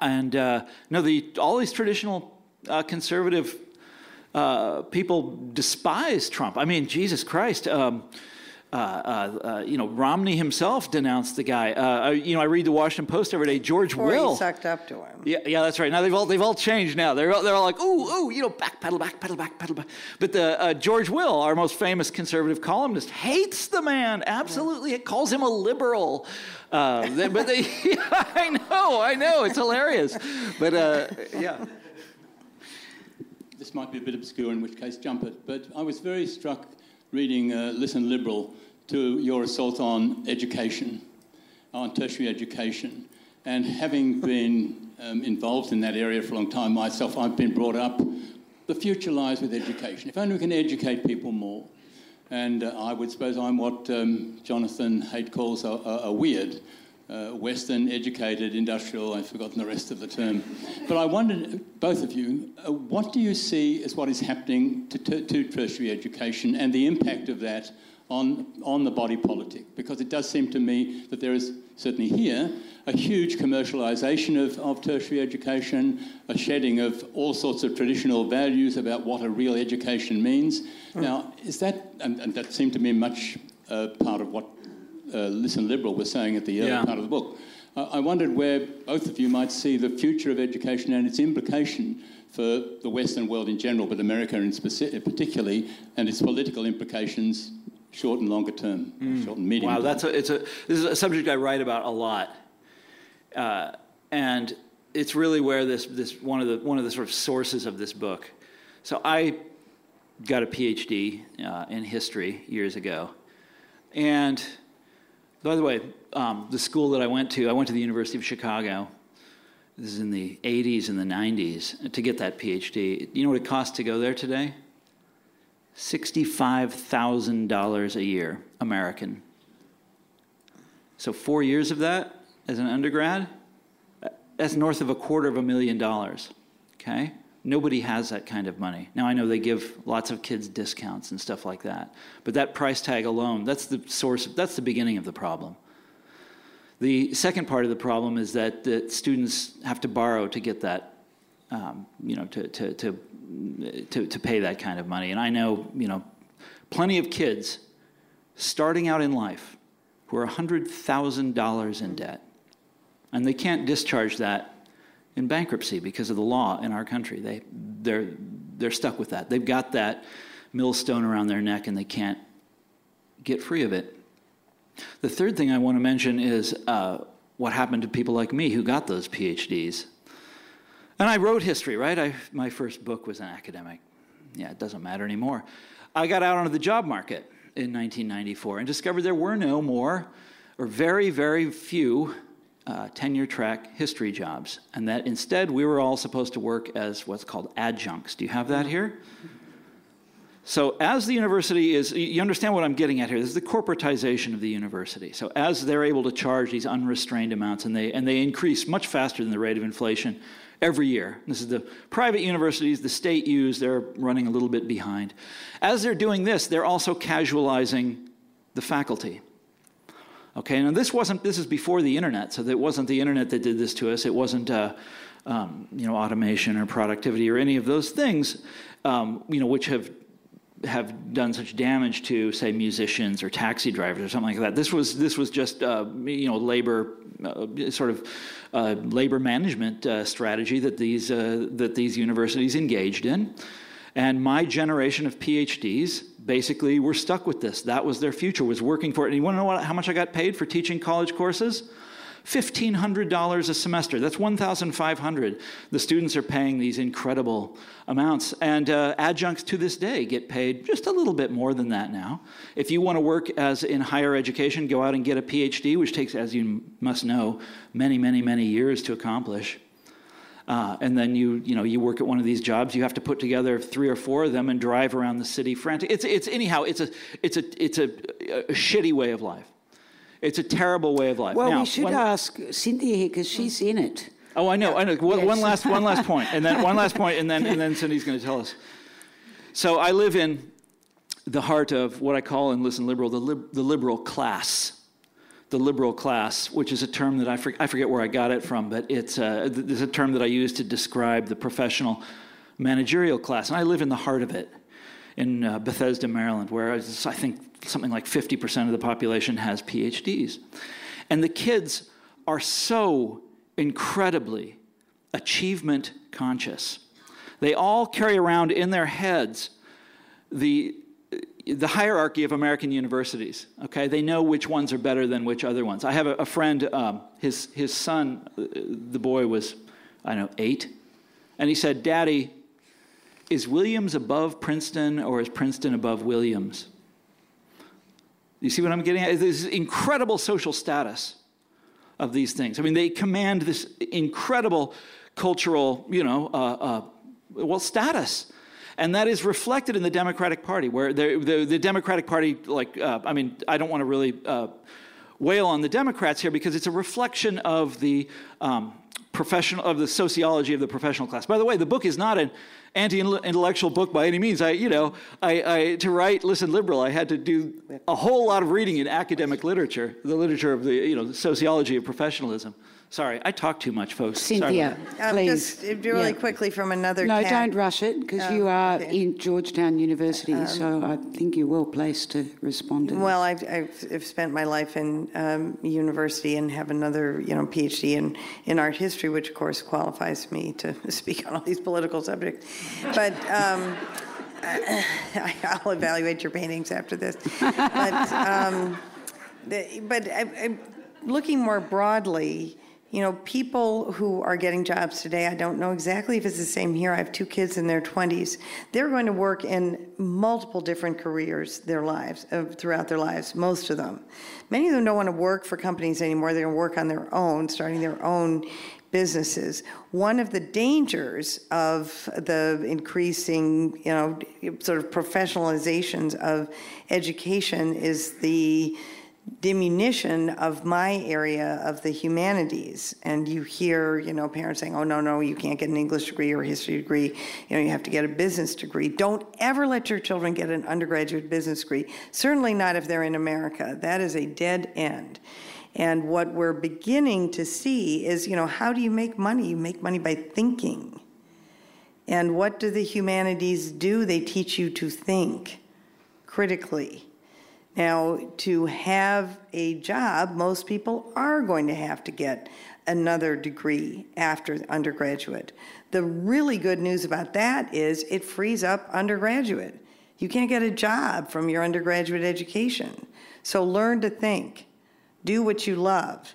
and uh, no, the all these traditional uh, conservative uh, people despise Trump. I mean, Jesus Christ. Um, you know, Romney himself denounced the guy. Uh, you know, I read the Washington Post every day. George Before Will he sucked up to him. Yeah, yeah, that's right. Now they've all they've all changed. Now they're all, they're all like, ooh, ooh, you know, back pedal, back pedal, back pedal. But the uh, George Will, our most famous conservative columnist, hates the man. Absolutely, it calls him a liberal. Uh, they, but they, I know, I know, it's hilarious. But yeah. This might be a bit obscure, in which case jump it. But I was very struck reading uh, Listen Liberal to your assault on education, on tertiary education. And having been um, involved in that area for a long time myself, I've been brought up the future lies with education. If only we can educate people more. And uh, I would suppose I'm what um, Jonathan Haidt calls a, a, a weird. Uh, Western educated industrial, I've forgotten the rest of the term. But I wondered, both of you, uh, what do you see as what is happening to, to, to tertiary education and the impact of that on, on the body politic because it does seem to me that there is certainly here a huge commercialisation of, of tertiary education, a shedding of all sorts of traditional values about what a real education means. Mm. Now, is that, and, and, that seemed to me much uh, part of what uh, Listen Liberal was saying at the early yeah. part of the book. Uh, I wondered where both of you might see the future of education and its implication for the Western world in general, but America in particularly, and its political implications, short and longer term, short and medium. Wow, term. that's a, it's a, this is a subject I write about a lot. Uh, and it's really where this, this one, of the, one of the sort of sources of this book. So I got a PhD uh, in history years ago. And by the way, um, the school that I went to, I went to the University of Chicago. This is in the 80s and the 90s to get that PhD. You know what it costs to go there today? $65,000 a year, American. So, four years of that as an undergrad, that's north of a quarter of a million dollars. Okay? Nobody has that kind of money. Now, I know they give lots of kids discounts and stuff like that, but that price tag alone, that's the source, that's the beginning of the problem. The second part of the problem is that the students have to borrow to get that, um, you know, to, to, to, to, to pay that kind of money. And I know, you know, plenty of kids starting out in life who are $100,000 in debt. And they can't discharge that in bankruptcy because of the law in our country. They, they're, they're stuck with that. They've got that millstone around their neck and they can't get free of it. The third thing I want to mention is uh, what happened to people like me who got those PhDs. And I wrote history, right? I, my first book was an academic. Yeah, it doesn't matter anymore. I got out onto the job market in 1994 and discovered there were no more, or very, very few, uh, tenure track history jobs, and that instead we were all supposed to work as what's called adjuncts. Do you have that here? So, as the university is, you understand what I'm getting at here. This is the corporatization of the university. So, as they're able to charge these unrestrained amounts, and they, and they increase much faster than the rate of inflation every year. This is the private universities, the state use, they're running a little bit behind. As they're doing this, they're also casualizing the faculty. Okay, now this wasn't, this is before the internet, so it wasn't the internet that did this to us. It wasn't, uh, um, you know, automation or productivity or any of those things, um, you know, which have have done such damage to, say, musicians or taxi drivers or something like that. This was this was just uh, you know labor uh, sort of uh, labor management uh, strategy that these uh, that these universities engaged in, and my generation of PhDs basically were stuck with this. That was their future was working for it. And you want to know what, how much I got paid for teaching college courses? $1,500 a semester. That's 1,500. The students are paying these incredible amounts. And uh, adjuncts to this day get paid just a little bit more than that now. If you want to work as in higher education, go out and get a PhD, which takes, as you must know, many, many, many years to accomplish. Uh, and then you, you know, you work at one of these jobs. You have to put together three or four of them and drive around the city frantic. It's, it's anyhow. It's a, it's a, it's a, a shitty way of life. It's a terrible way of life. Well, now, we should when- ask Cynthia here because she's in it. Oh, I know. I know. One, Yes. one last, one last point, and then one last point, and then and then Cindy's going to tell us. So I live in the heart of what I call in Listen Liberal the, lib, the liberal class. The liberal class, which is a term that I, for, I forget where I got it from, but it's, uh, th- it's a term that I use to describe the professional managerial class. And I live in the heart of it in uh, Bethesda, Maryland, where I think something like 50% of the population has PhDs. And the kids are so incredibly achievement conscious. They all carry around in their heads the, the hierarchy of American universities. Okay, they know which ones are better than which other ones. I have a, a friend. Um, his his son, uh, the boy was, I don't know, eight, and he said, "Daddy, is Williams above Princeton or is Princeton above Williams?" You see what I'm getting at? This incredible social status of these things. I mean, they command this incredible cultural, you know, uh, uh, well, status. And that is reflected in the Democratic Party, where the, the, Democratic Party, like, uh, I mean, I don't want to really uh, wail on the Democrats here because it's a reflection of the um, professional, of the sociology of the professional class. By the way, the book is not an, anti-intellectual book by any means. I, you know, I, I, to write Listen Liberal, I had to do a whole lot of reading in academic literature, the literature of the, you know, the sociology of professionalism. Sorry, I talk too much, folks. Cynthia, Um, please. just really Yeah. quickly from another No, tab. don't rush it because Oh, you are okay. in Georgetown University, so I think you're well placed to respond to Well, I've, I've, I've spent my life in um, university and have another, you know, PhD in, in art history, which of course qualifies me to speak on all these political subjects. But um, I, I'll evaluate your paintings after this. But, um, the, but I, I, looking more broadly, you know, people who are getting jobs today, I don't know exactly if it's the same here. I have two kids in their 20s. They're going to work in multiple different careers their lives, uh, throughout their lives, most of them. Many of them don't want to work for companies anymore. They're going to work on their own, starting their own businesses. One of the dangers of the increasing, you know, sort of professionalizations of education is the diminution of my area of the humanities. And you hear, you know, parents saying, oh, no, no, you can't get an English degree or a history degree. You know, you have to get a business degree. Don't ever let your children get an undergraduate business degree. Certainly not if they're in America. That is a dead end. And what we're beginning to see is, you know, how do you make money? You make money by thinking. And what do the humanities do? They teach you to think critically. Now, to have a job, most people are going to have to get another degree after undergraduate. The really good news about that is it frees up undergraduate. You can't get a job from your undergraduate education. So learn to think, do what you love.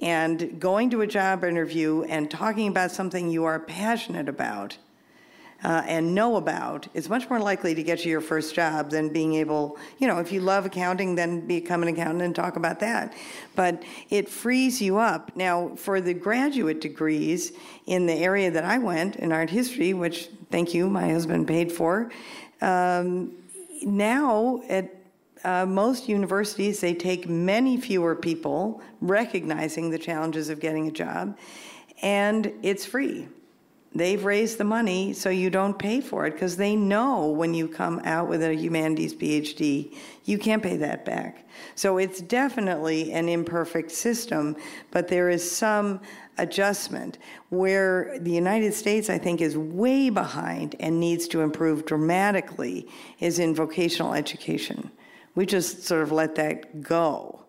And going to a job interview and talking about something you are passionate about uh, and know about is much more likely to get you your first job than being able, you know, if you love accounting, then become an accountant and talk about that. But it frees you up. Now, for the graduate degrees in the area that I went in art history, which thank you, my husband paid for, um, now at uh, most universities, they take many fewer people, recognizing the challenges of getting a job, and it's free. They've raised the money so you don't pay for it because they know when you come out with a humanities PhD, you can't pay that back. So it's definitely an imperfect system, but there is some adjustment where the United States, I think, is way behind and needs to improve dramatically is in vocational education. We just sort of let that go.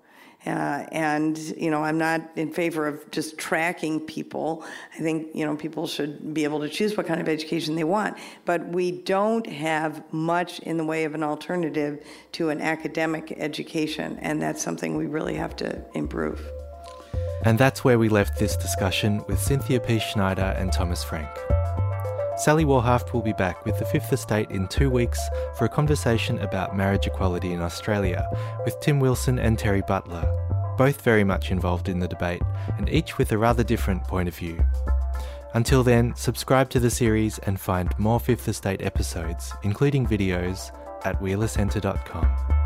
Uh, and you know, I'm not in favor of just tracking people. I think you know people should be able to choose what kind of education they want. But we don't have much in the way of an alternative to an academic education, and that's something we really have to improve. And that's where we left this discussion with Cynthia P. Schneider and Thomas Frank. Sally Warhaft will be back with the Fifth Estate in two weeks for a conversation about marriage equality in Australia with Tim Wilson and Terri Butler, both very much involved in the debate and each with a rather different point of view. Until then, subscribe to the series and find more Fifth Estate episodes, including videos, at wheelercentre.com.